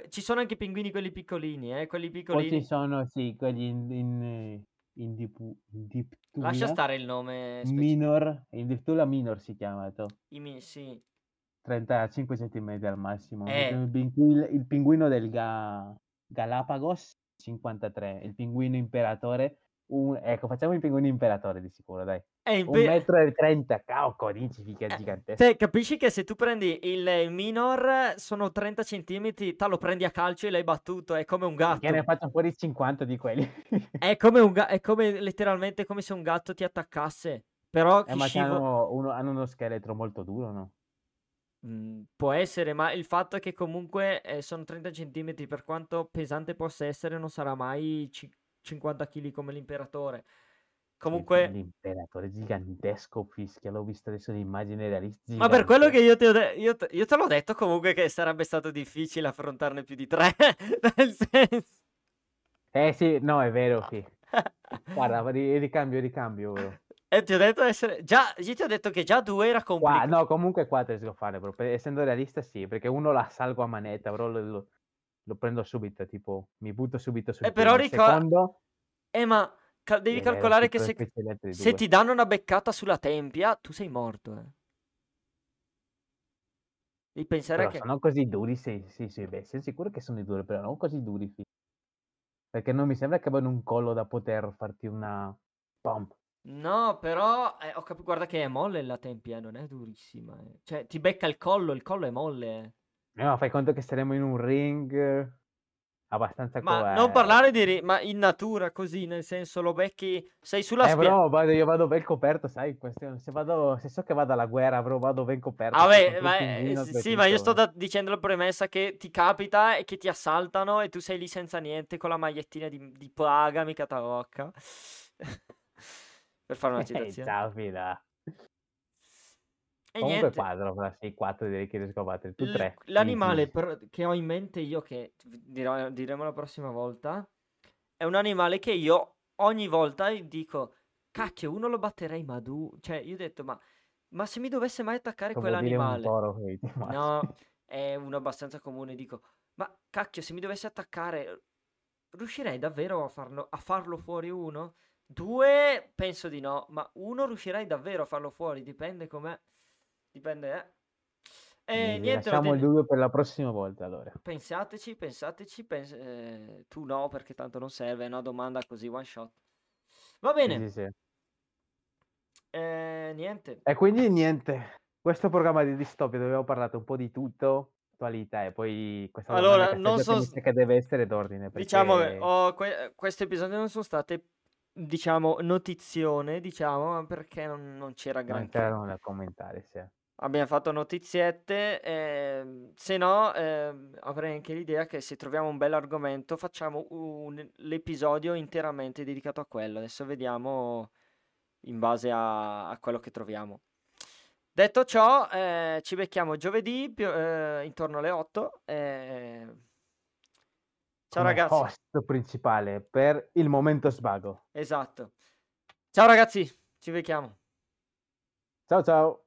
Ci sono anche pinguini quelli piccolini, eh? Quelli Poi ci piccolini. sono, sì, quelli in, in, eh, in, dipu- in Lascia stare il nome specifico. minor, in Diptula minor si chiama, mi- sì. 35 cm al massimo. Eh, Il pinguino, il pinguino del Ga- Galapagos 53, il pinguino imperatore. Un- ecco, facciamo il pinguino imperatore di sicuro, dai. è Un impe- metro e 30, cavolo, dici, figa Eh. Te capisci che se tu prendi il minor sono 30 centimetri, te lo prendi a calcio e l'hai battuto, è come un Che ne gatto. faccio fuori 50 di quelli. È come un ga- è come letteralmente come se un gatto ti attaccasse. Però Eh, ma scivola... hanno, uno, hanno uno scheletro molto duro, no? Mm, può essere, ma il fatto è che comunque eh, sono 30 centimetri, per quanto pesante possa essere, non sarà mai ci- 50 kg come l'imperatore. Comunque, l'imperatore gigantesco, fischia, l'ho visto adesso l'immagine realistica. ma per quello che gigantesco. io ho, de- io te- io te l'ho detto comunque che sarebbe stato difficile affrontarne più di tre, nel senso... Eh sì, no, è vero, sì. Guarda, ri- ricambio, ricambio. bro. E ti ho detto essere... Già, io ti ho detto che già due era Qua, complicato. no, comunque 4 riesco a fare, bro. per- essendo realista sì, perché uno la salgo a manetta, bro, lo, lo- lo prendo subito, tipo, mi butto subito sul E però ricorda... secondo, Eh, ma cal- devi calcolare che se... se ti danno una beccata sulla tempia, tu sei morto, eh. Devi pensare Però che... sono così duri, sì, sì, sì, beh, sei sicuro che sono duri, però non così duri, fi. Perché non mi sembra che abbiano un collo da poter farti una pump. No, però eh, ho capito, guarda che è molle la tempia, non è durissima. eh. Cioè, ti becca il collo, il collo è molle. eh. Eh, ma fai conto che saremo in un ring abbastanza Ma co- non eh, parlare di... ri- ma in natura così, nel senso lo becchi... Sei sulla Eh, spiaggia... però vado- io vado ben coperto, sai, questione. Se, vado, se so che vado alla guerra, però vado ben coperto. Ah, beh, sono ma, eh, sì, ma io sto da- dicendo la premessa che ti capita e che ti assaltano e tu sei lì senza niente con la magliettina di, di Praga, mica Tarocca. per fare una Eh, citazione. ciao, fida. E Comunque niente, quadro, fra 6-4 direi che riesco a battere. Tu l- 3. l'animale per- che ho in mente io, che dirò- diremo la prossima volta, è un animale che io ogni volta dico, cacchio, uno lo batterei, ma tu... Cioè, io ho detto, ma, ma se mi dovesse mai attaccare Come quell'animale... toro, No, è uno abbastanza comune. Dico, ma cacchio, se mi dovesse attaccare, riuscirei davvero a farlo, a farlo fuori uno? Due, penso di no, ma uno riuscirei davvero a farlo fuori, dipende com'è. Dipende, eh. E niente, lasciamo il dubbio per la prossima volta, allora. pensateci, pensateci, pens- eh, tu no, perché tanto non serve, è una domanda così one shot. Va bene, sì, sì. eh, niente. E quindi niente, questo programma di distopia dove abbiamo parlato un po' di tutto, attualità e poi questa Allora, che non so che deve essere d'ordine Diciamo perché ho que- questo episodio non sono state, diciamo, notizione, diciamo, perché non, non c'era non granché. c'erano da commentare, sì. Abbiamo fatto notiziette, ehm, se no ehm, avrei anche l'idea che se troviamo un bel argomento facciamo un- l'episodio interamente dedicato a quello. Adesso vediamo in base a, a quello che troviamo. Detto ciò, eh, ci becchiamo giovedì più- eh, intorno alle 8. eh. Ciao Come ragazzi. host principale per il momento svago. Esatto. Ciao ragazzi, ci becchiamo. Ciao ciao!